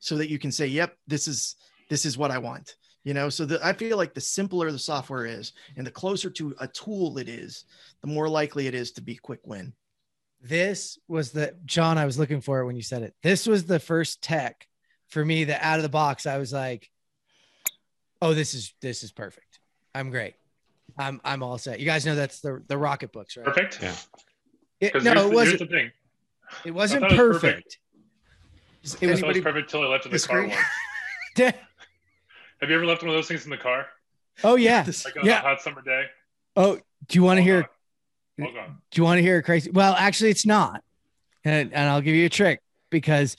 so that you can say, yep, this is this is what I want you know so the, i feel like the simpler the software is and the closer to a tool it is the more likely it is to be quick win This was the John I was looking for when you said it. This was the first tech for me that out of the box I was like, "Oh, this is this is perfect. I'm great. I'm I'm all set." You guys know that's the the Rocketbooks, right? Perfect. Yeah. It, no, here's, it wasn't. the thing. It wasn't thought it was perfect. perfect. It was It was perfect till I left in the car disagree? once. Have you ever left one of those things in the car, oh yeah. Like on Yeah. a hot summer day? Oh, do you want to hear? on. Hold on. Do you want to hear a crazy? Well, actually, it's not. And, and I'll give you a trick because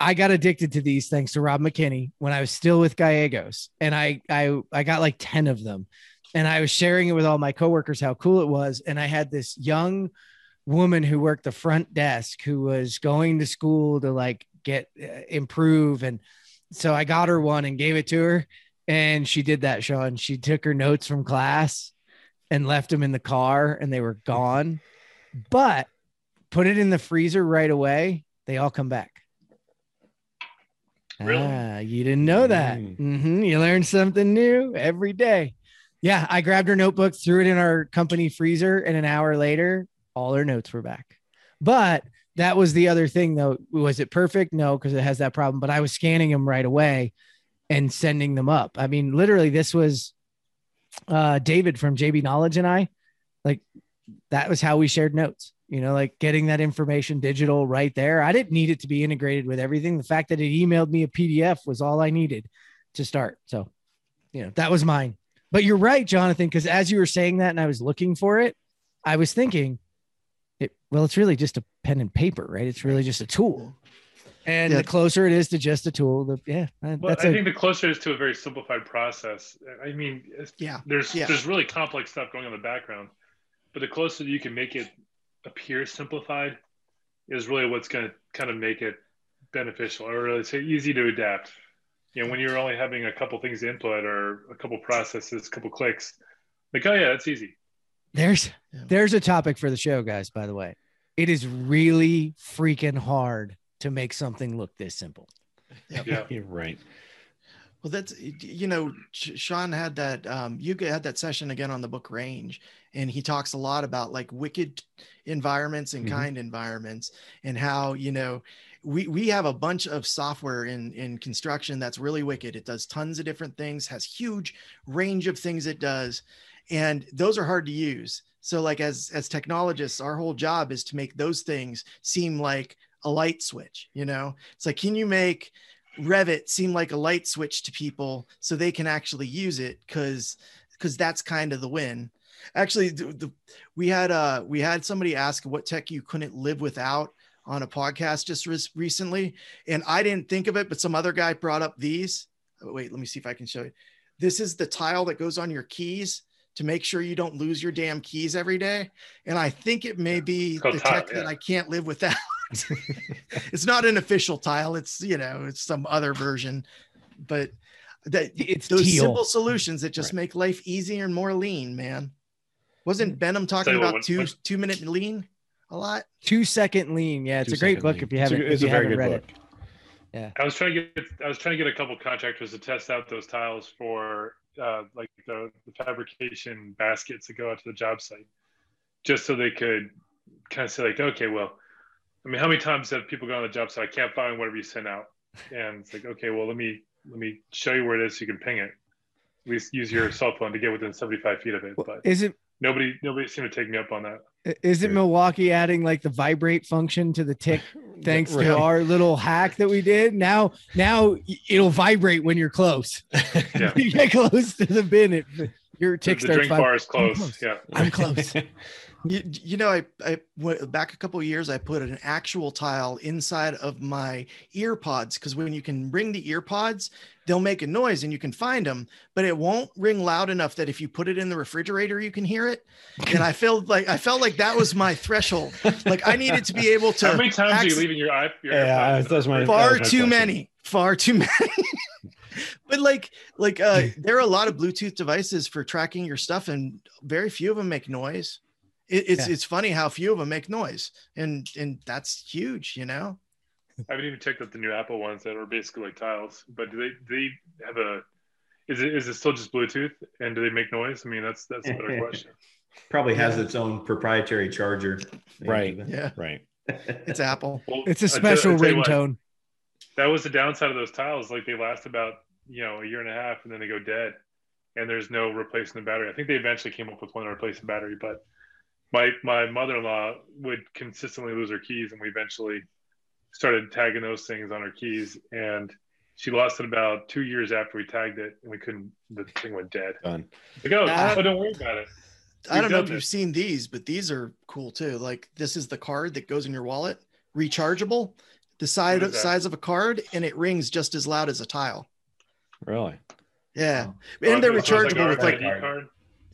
I got addicted to these thanks to Rob McKinney when I was still with Gallegos, and I I I got like ten of them, and I was sharing it with all my coworkers how cool it was, and I had this young woman who worked the front desk who was going to school to like get uh, improve, and so I got her one and gave it to her, and she did that, Sean. She took her notes from class and left them in the car, and they were gone, but put it in the freezer right away. They all come back. Really? Ah, you didn't know that. Mm. Mhm, You learn something new every day. Yeah, I grabbed her notebook, threw it in our company freezer, and an hour later, all her notes were back. But that was the other thing, though. Was it perfect? No, because it has that problem. But I was scanning them right away and sending them up. I mean, literally, this was uh, David from JB Knowledge and I. Like, that was how we shared notes. You know, like getting that information digital right there. I didn't need it to be integrated with everything. The fact that it emailed me a PDF was all I needed to start. So, you know, that was mine. But you're right, Jonathan, because as you were saying that and I was looking for it, I was thinking, it, well, it's really just a pen and paper, right? It's really just a tool. And Yeah. the closer it is to just a tool, the yeah, that- Well, I a think the closer it is to a very simplified process. I mean, yeah there's Yeah. there's really complex stuff going on in the background, but the closer you can make it appear simplified is really what's going to kind of make it beneficial or really say easy to adapt. You know, when you're only having a couple things to input or a couple processes, a couple clicks, like oh yeah, that's easy. There's Yeah. there's a topic for the show, guys. By the way, it is really freaking hard to make something look this simple. Yeah. You're right. Well, that's you know, Sean had that. Um, you had that session again on the book Range, and he talks a lot about like wicked environments and Mhm. kind environments, and how you know we we have a bunch of software in in construction that's really wicked. It does tons of different things, has huge range of things it does, and those are hard to use. So like as as technologists, our whole job is to make those things seem like a light switch. You know, it's like can you make Revit seem like a light switch to people so they can actually use it because because that's kind of the win. Actually, the, the, we had uh we had somebody ask what tech you couldn't live without on a podcast just res- recently, and I didn't think of it, but some other guy brought up these. Oh, wait, let me see if I can show you. This is the tile that goes on your keys to make sure you don't lose your damn keys every day. And I think it may be the tech that yeah. I can't live without. it's not an official tile. It's you know it's some other version, but that It's those teal. simple solutions that just Right. make life easier and more lean, man. Wasn't mm-hmm. Benham talking Tell you what, about when- two when- two minute lean a lot? Two second lean. Yeah, it's Two a great book lean. if you haven't, it's if a you very haven't good read book. it. I was trying to get I was trying to get a couple contractors to test out those tiles for uh, like the, the fabrication baskets that go out to the job site, just so they could kind of say like, okay, well, I mean, how many times have people gone on the job site? I can't find whatever you sent out, and it's like, okay, well, let me let me show you where it is so you can ping it. At least use your cell phone to get within seventy five feet of it. But Isn't nobody nobody seemed to take me up on that. isn't Milwaukee adding like the vibrate function to the tick thanks Right. to our little hack that we did? Now now it'll vibrate when you're close. Yeah. you get close to the bin, it, your The, tick the starts drink vib- bar is closed. close. Yeah. I'm close. You, you know, I, I went back a couple of years. I put an actual tile inside of my ear pods because when you can bring the ear pods, they'll make a noise and you can find them, but it won't ring loud enough that if you put it in the refrigerator, you can hear it. And I felt like I felt like that was my threshold. Like I needed to be able to. How to. many times are you leaving your eye? Your Yeah, that's my- far that my too many far too many but like like uh there are a lot of bluetooth devices for tracking your stuff and very few of them make noise it, it's Yeah. it's funny how few of them make noise and and that's huge you know I haven't even checked out the new Apple ones that are basically like tiles. But do they do they have a? Is it is it still just Bluetooth? And do they make noise? I mean, that's that's a better question. Probably has its own proprietary charger. Right. yeah right. it's apple Well, It's a special I tell you what, ringtone. that was the downside of those tiles. Like they last about you know a year and a half, and then they go dead, and there's no replacing the battery. I think they eventually came up with one to replace the battery, but my my mother-in-law would consistently lose her keys, and we eventually started tagging those things on her keys, and she lost it about two years after we tagged it, and we couldn't. The thing went dead. Done. Like, oh, Ah. oh, don't worry about it. i We've don't know done if you've seen these but these are cool too like this is the card that goes in your wallet rechargeable the side What is that? size of a card and it rings just as loud as a tile Really? yeah Oh, and they're so it's like rechargeable with like RFID card.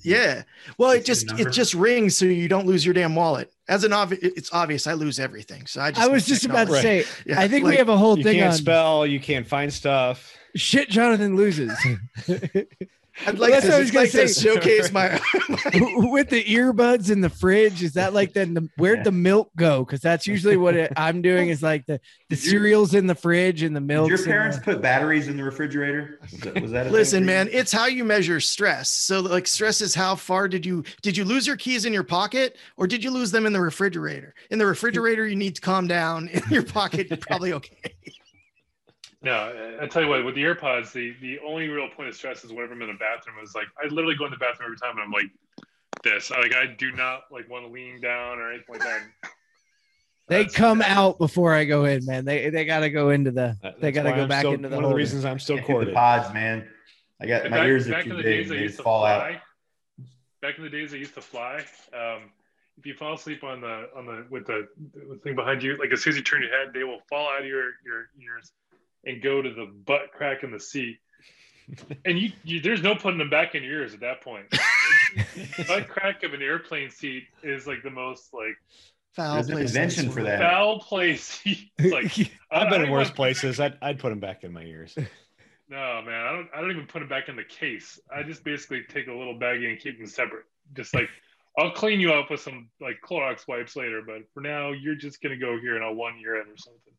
Yeah. Well, it just it just rings so you don't lose your damn wallet. As an obvious, it's obvious I lose everything. So I just I was just about to technology. say, Yeah, I think we have a whole You thing You can't on spell. You can't find stuff. shit Jonathan loses. I'd like That's to, what I was gonna like to say. showcase my. with the earbuds in the fridge is that like then the where'd the milk go because that's usually what it, i'm doing is like the the cereals in the fridge and the milk your parents put batteries in the refrigerator? Was that, was that a Listen, man, it's how you measure stress. So, like, stress is how far did you did you lose your keys in your pocket, or did you lose them in the refrigerator? In the refrigerator, you need to calm down. In your pocket, you're probably okay. No, I tell you what, with the AirPods, the the only real point of stress is whenever I'm in the bathroom is like I literally go in the bathroom every time and I'm like this. Like I do not like want to lean down or anything like that. they That's- come out before i go in man they they gotta go into the That- they gotta go I'm back still- into the one of the reasons I'm still Can't the pods, man. I got And my back, ears are too in the big. days I They used to fall out. Back in the days I used to fly. Um, if you fall asleep on the on the with the, the thing behind you, like as soon as you turn your head, they will fall out of your your ears and go to the butt crack in the seat. And you, you there's no putting them back in your ears at that point. butt crack of an airplane seat is like the most like Foul There's place. invention for that. foul place. Like I- I've been in worse places. I'd, I'd put them back in my ears. No, man, I don't. I don't even put them back in the case. I just basically take a little baggie and keep them separate. Just like I'll clean you up with some like Clorox wipes later, but for now, you're just gonna go here and I'll one year in or something.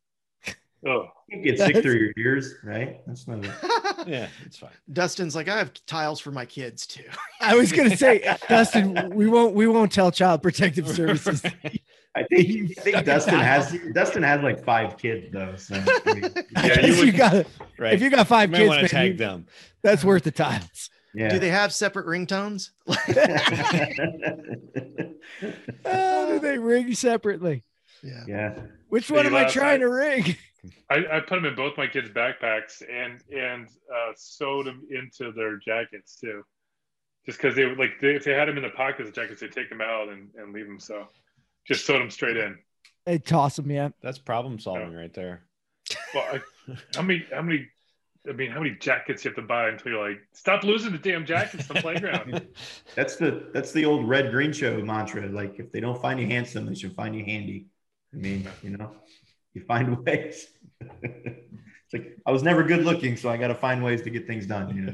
Oh, You get sick through your ears, right? That's not. A, Yeah, it's fine. Dustin's like, I have tiles for my kids too. i was gonna say dustin we won't we won't tell child protective services I think I think Dustin has Dustin has like five kids though. So I mean, Yeah, you if you would- got Right. if you got five you might kids want man, to tag you- them. that's worth the tiles yeah. Do they have separate ringtones? oh, do they ring separately Yeah. yeah. which one you am i trying night- to ring I, I put them in both my kids' backpacks and and uh, sewed them into their jackets too, just because they would like they, if they had them in the pockets of the jackets, they take them out and, and leave them. So just sewed them straight in. they toss them yeah That's problem solving right there. Well, I, how many how many I mean, how many jackets you have to buy until you're like, stop losing the damn jackets on the playground. That's the that's the old red green show mantra. Like if they don't find you handsome, they should find you handy. I mean, you know, you find ways. It's like I was never good looking, so I got to find ways to get things done. You know,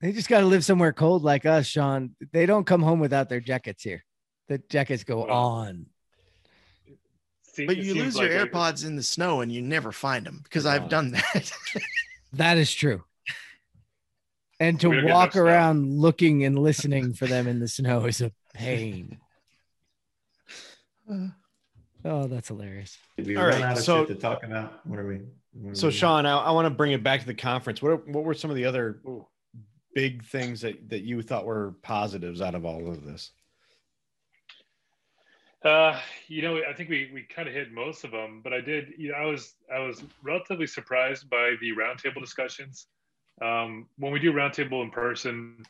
They just got to live somewhere cold like us, Sean. They don't come home without their jackets here. The jackets go Well, on. Se- But you seems lose your like- like- AirPods in the snow and you never find them because I've done that. That is true. And to We don't walk no snow. around looking and listening for them in the snow is a pain. Oh, that's hilarious. Did we All run right, out of so- shit to talk about? What are we? what are So we- Sean, I, I want to bring it back to the conference. What are, what were some of the other Ooh. big things that that you thought were positives out of all of this? Uh, you know, I think we we kind of hit most of them, but I did. You know, I was I was relatively surprised by the roundtable discussions. Um, when we do roundtable in person,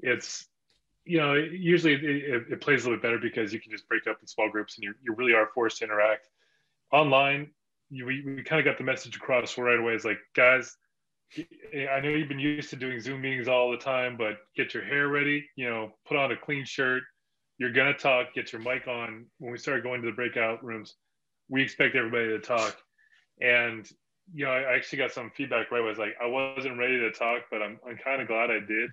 it's you know usually it, it, plays a little bit better because you can just break up in small groups and you you really are forced to interact. Online, you, we we kind of got the message across right away. It's like guys. I know you've been used to doing Zoom meetings all the time, but get your hair ready. You know, put on a clean shirt, you're gonna talk, get your mic on. When we started going to the breakout rooms, we expect everybody to talk. And you know, I actually got some feedback right away. I was like, I wasn't ready to talk, but I'm I'm kind of glad I did.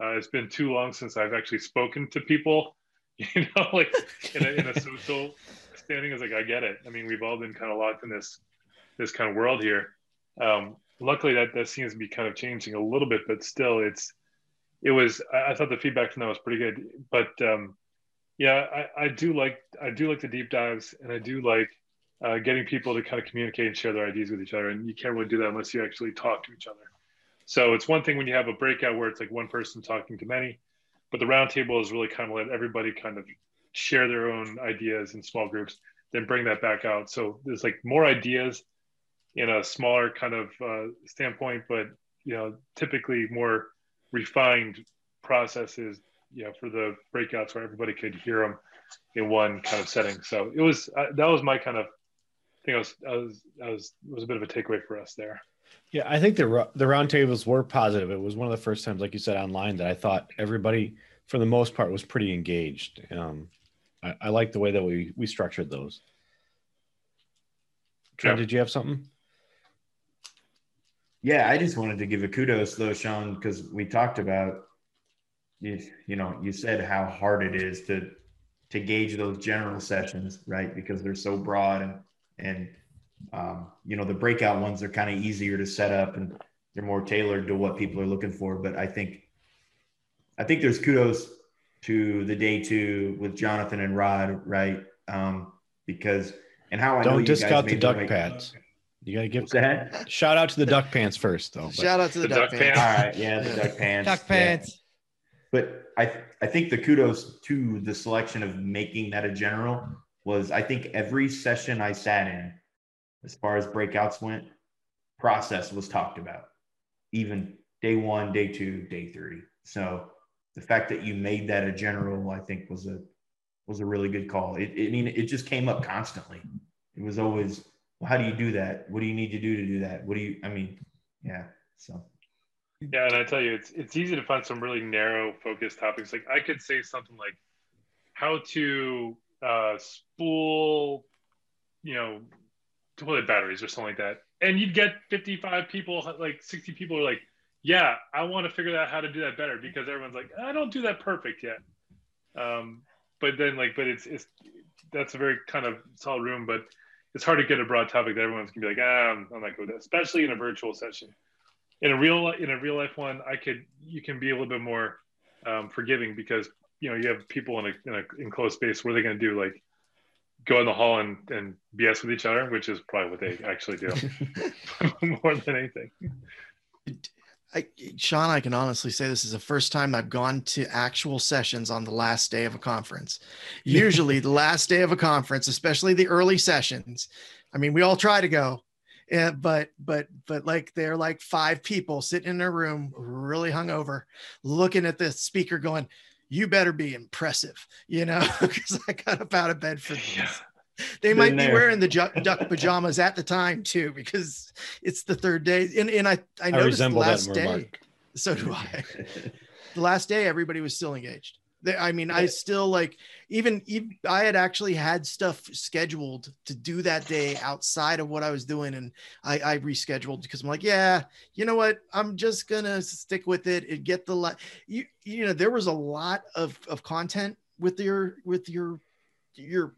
Uh, it's been too long since I've actually spoken to people, you know, like in a, in a social standing. Is like I get it. I mean, we've all been kind of locked in this this kind of world here. Um, luckily, that that seems to be kind of changing a little bit, but still, it's it was. I, I thought the feedback from that was pretty good, but um, yeah, I, I do like I do like the deep dives, and I do like uh, getting people to kind of communicate and share their ideas with each other. And you can't really do that unless you actually talk to each other. So it's one thing when you have a breakout where it's like one person talking to many, but the roundtable is really kind of let everybody kind of share their own ideas in small groups, then bring that back out. So there's like more ideas in a smaller kind of uh, standpoint, but you know, typically more refined processes you know, for the breakouts where everybody could hear them in one kind of setting. So it was uh, that was my kind of thing. I was I was I was was a bit of a takeaway for us there. Yeah, I think the the roundtables were positive. It was one of the first times, like you said, online that I thought everybody, for the most part, was pretty engaged. Um, I, I like the way that we we structured those. Trent, Yeah. did you have something? Yeah, I just wanted to give a kudos though, Sean, because we talked about you, you know, you said how hard it is to to gauge those general sessions, right? Because they're so broad and and um, you know the breakout ones are kind of easier to set up and they're more tailored to what people are looking for. But I think I think there's kudos to the day two with Jonathan and Rod, right? Um, because and how I Don't you guys discount the made duck right- pads. You got to give that? shout out to the duck pants first, though. but- Shout out to the, The duck, duck pants. All right, yeah, the duck pants. Duck yeah. pants. But I I think the kudos to the selection of making that a general was I think every session I sat in, as far as breakouts went, process was talked about. Even day one, day two, day three. So the fact that you made that a general, I think was a was a really good call. It, it I mean it just came up constantly. It was always, well, how do you do that? What do you need to do to do that? What do you I mean, yeah. So Yeah, and I tell you, it's it's easy to find some really narrow focused topics. Like I could say something like how to uh, spool, you know, toilet batteries or something like that, and you'd get 55 people, like 60 people are like, yeah, I want to figure out how to do that better because everyone's like, I don't do that perfect yet. Um, but then like, but it's it's that's a very kind of solid room, but it's hard to get a broad topic that everyone's gonna be like, ah, I'm, I'm not good with that, especially in a virtual session in a real in a real life one, I could you can be a little bit more um, forgiving because you know you have people in a in a enclosed space. What are they to do? Like go in the hall and and BS with each other, which is probably what they actually do more than anything. I, Sean, I can honestly say this is the first time I've gone to actual sessions on the last day of a conference. Usually, the last day of a conference, especially the early sessions, I mean, we all try to go, yeah, but but but like they're like five people sitting in a room, really hungover, looking at the speaker, going, "You better be impressive," you know, because I got up out of bed for this. Yeah. they might Been be wearing the ju- duck pajamas at the time too, because it's the third day. And, and I, I I noticed the last day. remark. So do I. the last day, everybody was still engaged. I mean, I still like even, even I had actually had stuff scheduled to do that day outside of what I was doing, and I, I rescheduled because I'm like, yeah, you know what, I'm just gonna stick with it and get the li- you you know there was a lot of of content with your with your your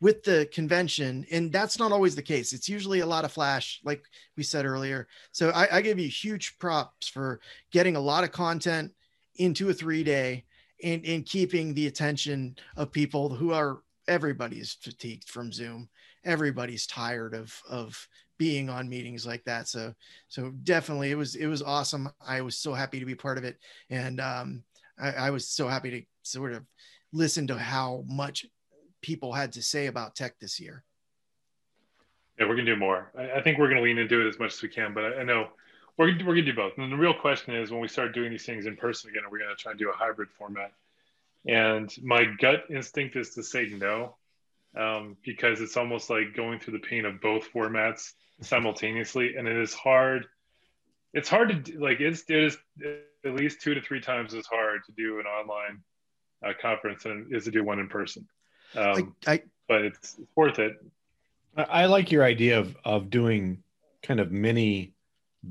with the convention and that's not always the case. It's usually a lot of flash like we said earlier. So i, I give you huge props for getting a lot of content into a three day and, in keeping the attention of people who are everybody's fatigued from zoom. Everybody's tired of of being on meetings like that. So so definitely it was it was awesome. I was so happy to be part of it. And um i, I was so happy to sort of listen to how much people had to say about tech this year. Yeah, we're gonna do more. I, I think we're gonna lean into it as much as we can, but I, I know we're we're gonna do both. And the real question is when we start doing these things in person again, are we gonna try and do a hybrid format? And my gut instinct is to say no, um, because it's almost like going through the pain of both formats simultaneously, and it is hard. It's hard to do, like it's it is at least two to three times as hard to do an online uh, conference than it is to do one in person. Um, I, I but it's, it's worth it. I, I like your idea of of doing kind of mini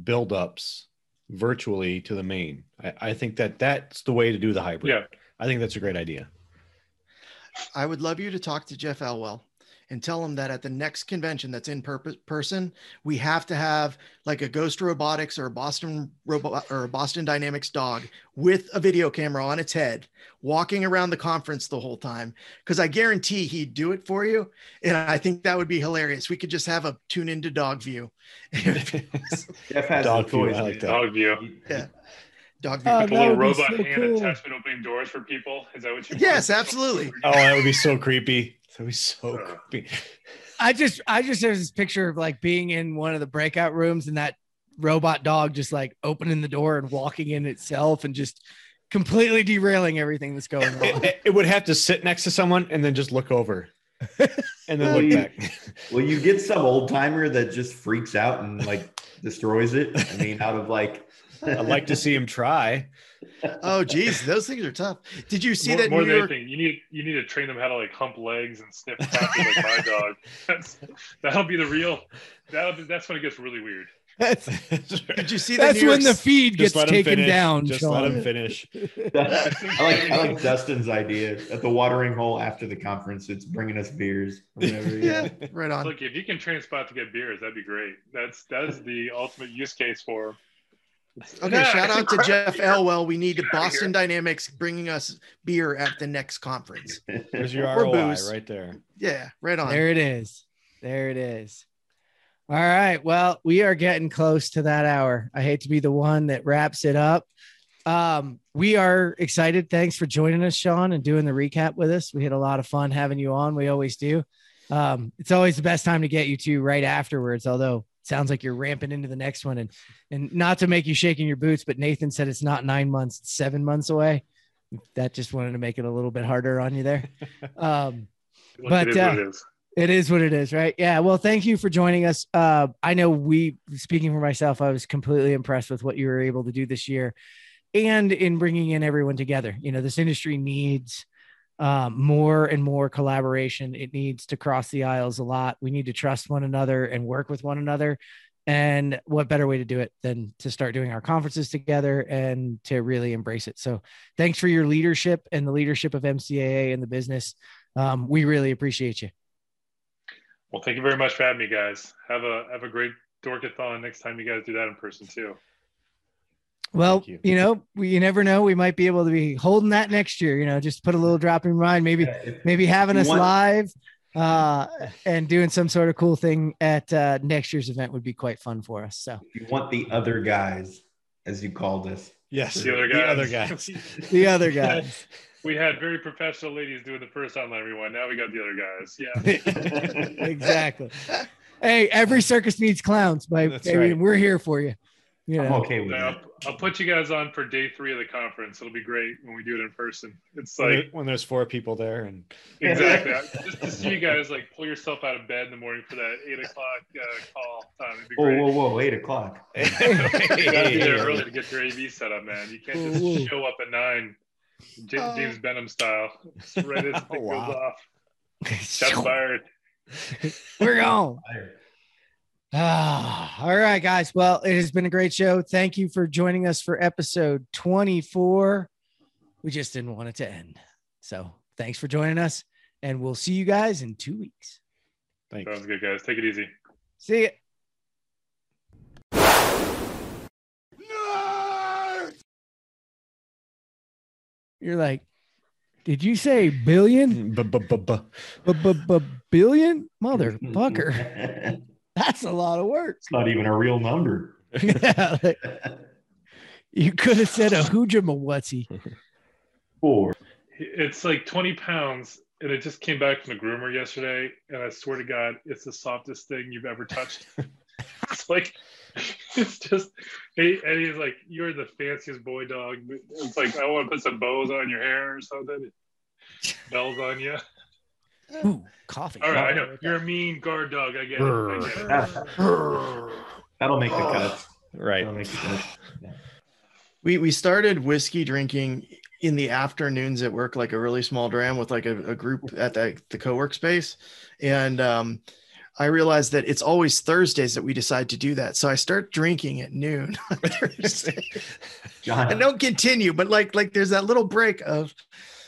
build-ups virtually to the main. I, I think that that's the way to do the hybrid. Yeah. I think that's a great idea. I would love you to talk to Jeff Elwell and tell them that at the next convention that's in purpose person, we have to have like a Ghost Robotics or a Boston robot or a Boston Dynamics dog with a video camera on its head, walking around the conference the whole time. Because I guarantee he'd do it for you, and I think that would be hilarious. We could just have a tune into dog view. Jeff has Dog view, toys. I like that. Dog view. Yeah. dog view. Oh, Like a that little robot so hand cool. attachment opening doors for people. Is that what you? Yes, absolutely. Oh, that would be so creepy. That would be so Uh, creepy. I just I just there's this picture of like being in one of the breakout rooms and that robot dog just like opening the door and walking in itself and just completely derailing everything that's going on. It, it- it would have to sit next to someone and then just look over and then Well, look you- back. Well, you get some old timer that just freaks out and like destroys it. I mean, out of like, I'd like to see him try. Oh, geez, those things are tough. Did you see more, that more New than York? anything, you need you need to train them how to like hump legs and sniff taffy like my dog. That's, that'll be the real. That'll be, that's when it gets really weird. That's, Did you see that? that's New when the feed gets Just let taken finish. down. Just Sean. let him finish. I like I like Dustin's idea at the watering hole after the conference. It's bringing us beers. or Whatever, Yeah, right on. Look, if you can train Spot to get beers, that'd be great. That's that's the ultimate use case for. 'Em. Okay, Yeah, shout out to. Jeff Elwell. We need Get Boston Dynamics bringing us beer at the next conference. There's your Or ROI booze. right there. Yeah, right on. There it is. There it is. All right. Well, we are getting close to that hour. I hate to be the one that wraps it up. Um, we are excited. Thanks for joining us, Sean, and doing the recap with us. We had a lot of fun having you on. We always do. Um, it's always the best time to get you to right afterwards, although it sounds like you're ramping into the next one. And and not to make you shaking your boots, but Nathan said it's not nine months, it's seven months away. That just wanted to make it a little bit harder on you there. Um, But, it is uh, what it is. it is what it is, right? Yeah. Well, thank you for joining us. Uh, I know we, speaking for myself, I was completely impressed with what you were able to do this year and in bringing in everyone together. You know, this industry needs um, more and more collaboration. It needs to cross the aisles a lot. We need to trust one another and work with one another. And what better way to do it than to start doing our conferences together and to really embrace it? So, thanks for your leadership and the leadership of MCAA and the business. Um, we really appreciate you. Well, thank you very much for having me, guys. Have a have a great dorkathon next time you guys do that in person too. Well, you. you. know, we, you never know. We might be able to be holding that next year. You know, just put a little drop in your mind. Maybe, maybe having us want- live uh, and doing some sort of cool thing at uh, next year's event would be quite fun for us. So If you want the other guys, as you called us. Yes. The other The guys. other guys. the other guys, we had very professional ladies doing the first online rewind. Now we got the other guys. Yeah. exactly. Hey, every circus needs clowns, baby. That's right. We're here for you. You I'm okay with Yeah, that. I'll, I'll put you guys on for day three of the conference. It'll be great when we do it in person. It's When, like there- when there's four people there and exactly just to see you guys like pull yourself out of bed in the morning for that eight o'clock uh, call time. It'd be Whoa, great. whoa, whoa! Eight o'clock. You gotta be there early to get your AV set up, man. You can't just Whoa, whoa. show up at nine, J- Oh. James Benham style. Just right as it Oh, wow. goes off. Shots fired. we're gone. Ah, all right, guys. Well, it has been a great show. Thank you for joining us for episode 24. We just didn't want it to end. So thanks for joining us, and we'll see you guys in two weeks. thanks. Sounds good, guys. Take it easy. See ya. You're like, did you say billion? B-b-b-b. B-b-b-billion? Motherfucker. That's a lot of work. It's not even a real number. Yeah, like, you could have said a hoojamawatsie. Four. It's like 20 pounds, and it just came back from the groomer yesterday. And I swear to God, it's the softest thing you've ever touched. it's like, it's just, he, and he's like, You're the fanciest boy dog. It's like, I want to put some bows on your hair or something, bells on you. Ooh, coffee. All right, I know. You're a mean guard dog. I get it. I get it. That'll make the Oh. cut. Right. Make the cut. We we started whiskey drinking in the afternoons at work, like a really small dram with like a, a group at the, the co-work space. And um, I realized that it's always Thursdays that we decide to do that. So I start drinking at noon on Thursday. John, and don't continue, but like like there's that little break of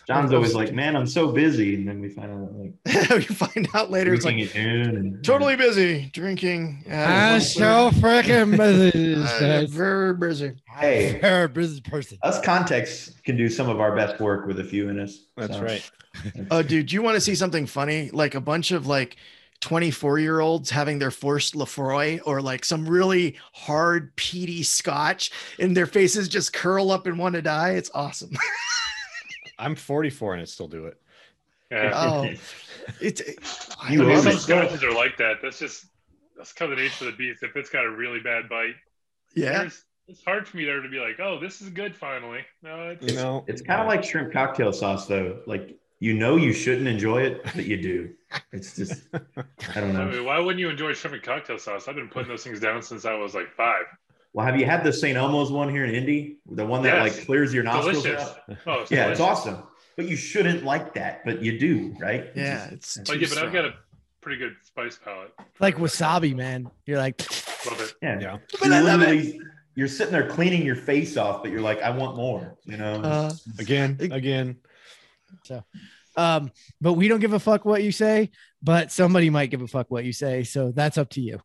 John's always like, "Man, I'm so busy," and then we find out like we find out later it's drinking like at noon and totally busy drinking. at I'm so freaking busy. Uh, very busy. Hey. Very busy person. Us context can do some of our best work with a few in us. That's So, right. Oh, dude, you want to see something funny? Like a bunch of like 24 year olds having their forced Laphroaig or like some really hard, peaty scotch, and their faces just curl up and want to die. It's awesome. I'm 44 and I still do it. Yeah. oh, it's I You I mean, love love some it. are like that. That's just that's kind of the nature of the beast. If it's got a really bad bite, Yeah. there's- it's hard for me there to be like, oh, this is good finally. No, it's, You know, It's kind of like shrimp cocktail sauce, though. Like you know you shouldn't enjoy it, but you do. It's just I don't I know. mean, why wouldn't you enjoy shrimp and cocktail sauce? I've been putting those things down since I was like five. Well, have you had the St. Elmo's one here in Indy? The one that Yes. like clears your nostrils Delicious. out? Oh, it's Yeah, it's awesome. But you shouldn't like that, but you do, right? Yeah. just- It's Like, yeah, but I've got a pretty good spice palette. Like wasabi, man. You're like, Love it. yeah. yeah. But You're, I love it. you're sitting there cleaning your face off, but you're like, I want more. You know? Uh, Again, again. So um, but we don't give a fuck what you say, but somebody might give a fuck what you say. So that's up to you.